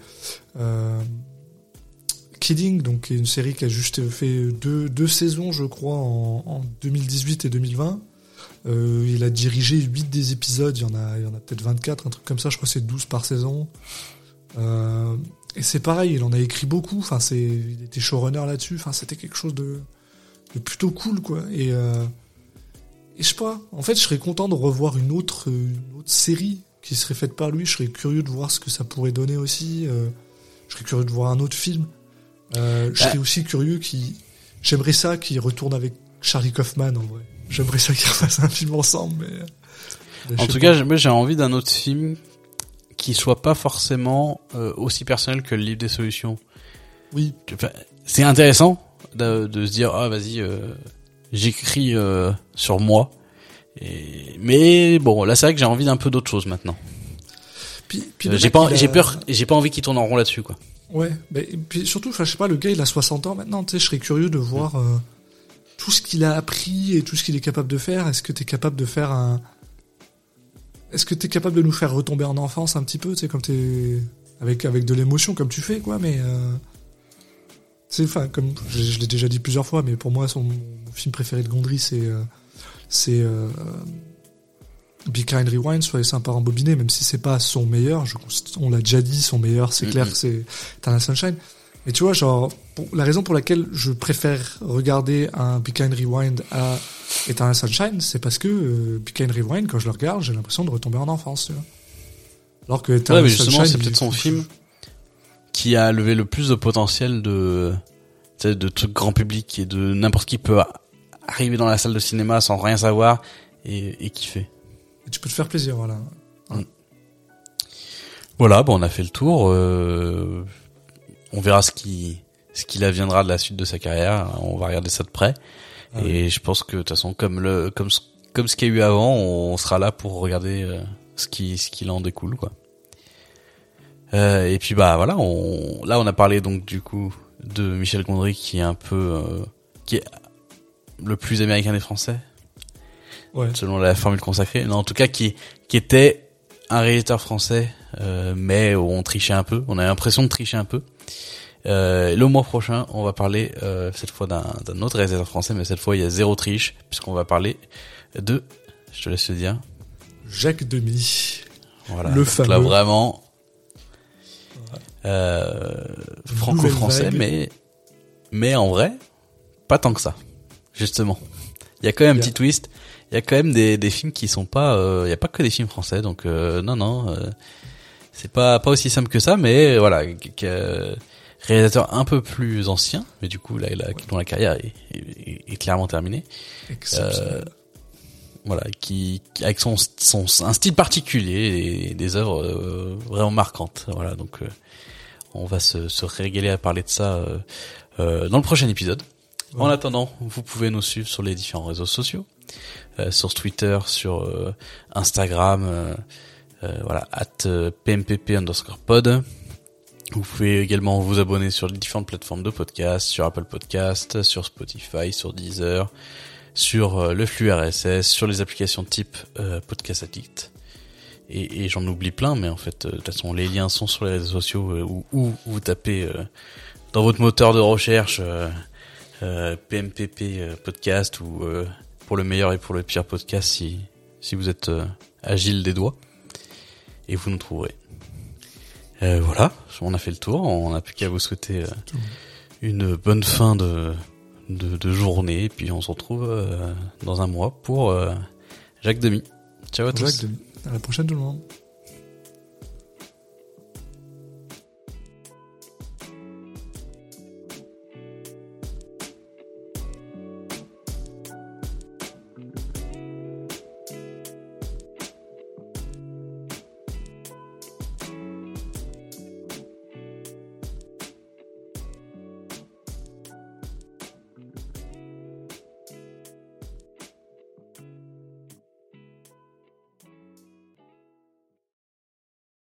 Kidding, donc une série qui a juste fait deux, deux saisons, je crois, en, en 2018 et 2020. Euh, il a dirigé 8 des épisodes, il y en a, a peut-être 24, un truc comme ça, je crois que c'est 12 par saison. Euh, et c'est pareil, il en a écrit beaucoup, enfin, il était showrunner là-dessus, enfin, c'était quelque chose de, de, plutôt cool, quoi. Et, euh, et je sais pas, en fait, je serais content de revoir une autre, une autre série qui serait faite par lui, je serais curieux de voir ce que ça pourrait donner aussi, euh, je serais curieux de voir un autre film. Euh, je serais aussi curieux qui, j'aimerais ça qu'il retourne avec Charlie Kaufman en vrai. J'aimerais ça qu'ils refassent un film ensemble, mais. en tout cas, moi j'ai envie d'un autre film qui soit pas forcément euh, aussi personnel que le livre des solutions. Oui. c'est intéressant de, de, se dire ah vas-y euh, j'écris euh, sur moi. Et... Mais bon, là c'est vrai que j'ai envie d'un peu d'autre chose maintenant. Puis, puis j'ai pas, j'ai peur, j'ai pas envie qu'il tourne en rond là-dessus quoi. Ouais, mais puis surtout, je sais pas, le gars il a 60 ans maintenant, tu sais, je serais curieux de voir. Mm tout ce qu'il a appris et tout ce qu'il est capable de faire, est-ce que tu es capable de faire un. Est-ce que tu es capable de nous faire retomber en enfance un petit peu, tu sais, comme t'es. Avec, avec de l'émotion, comme tu fais, quoi, mais. Euh... C'est, enfin, comme je, l'ai déjà dit plusieurs fois, mais pour moi, son film préféré de Gondry, c'est. Euh, c'est. Euh, Be Kind Rewind, soyez sympa rembobiné, même si c'est pas son meilleur, je, on l'a déjà dit, son meilleur, c'est clair que c'est Eternal Sunshine. Mais tu vois, genre, la raison pour laquelle je préfère regarder un Be Kind Rewind à Eternal Sunshine, c'est parce que euh, Be Kind Rewind, quand je le regarde, j'ai l'impression de retomber en enfance, tu vois. Alors que Eternal ouais, mais justement, c'est peut-être son film qui a levé le plus de potentiel de, de trucs grand public et de n'importe qui peut arriver dans la salle de cinéma sans rien savoir et, et kiffer. Et tu peux te faire plaisir, voilà. Mm. Voilà, bon, on a fait le tour. Euh on verra ce qui ce qu'il adviendra de la suite de sa carrière. On va regarder ça de près. Ah et je pense que de toute façon, comme le comme comme ce qu'il y a eu avant, on sera là pour regarder euh, ce qui ce qu'il en découle, quoi. Euh, et puis bah voilà, on, là on a parlé donc du coup de Michel Gondry qui est un peu euh, qui est le plus américain des Français, ouais. selon la formule consacrée. Non, en tout cas qui qui était un réalisateur français, mais on trichait un peu. On a l'impression de tricher un peu. Euh, le mois prochain, on va parler euh, cette fois d'un autre réalisateur français, mais cette fois il y a zéro triche, puisqu'on va parler de, je te laisse le dire, Jacques Demy. Voilà. Le fameux. Là vraiment, euh, franco-français, mais mais en vrai, pas tant que ça, justement. Il y a quand même un petit twist. Il y a quand même des, des films qui sont pas, euh, il y a pas que des films français, donc euh, non non, euh, c'est pas pas aussi simple que ça, mais voilà réalisateur un peu plus ancien, mais du coup là, dont la carrière est, est, clairement terminée. Euh, voilà, qui, avec son, son un style particulier et des œuvres euh, vraiment marquantes. Voilà, donc euh, on va se, se régaler à parler de ça euh, euh dans le prochain épisode. En attendant, vous pouvez nous suivre sur les différents réseaux sociaux, sur Twitter, sur Instagram, voilà, at pmpp underscore pod. Vous pouvez également vous abonner sur les différentes plateformes de podcast, sur Apple Podcast, sur Spotify, sur Deezer, sur euh, le flux RSS, sur les applications type euh, Podcast Addict. Et, et j'en oublie plein, mais en fait, euh, de toute façon, les liens sont sur les réseaux sociaux ou, vous tapez dans votre moteur de recherche PMPP podcast ou pour le meilleur et pour le pire podcast si, si vous êtes agile des doigts. Et vous nous trouverez. Euh, voilà, on a fait le tour. On n'a plus qu'à vous souhaiter euh, une bonne fin de, de, journée. Et puis on se retrouve euh, dans un mois pour Jacques Demi. Ciao à tous. Jacques Demi. À la prochaine tout le monde.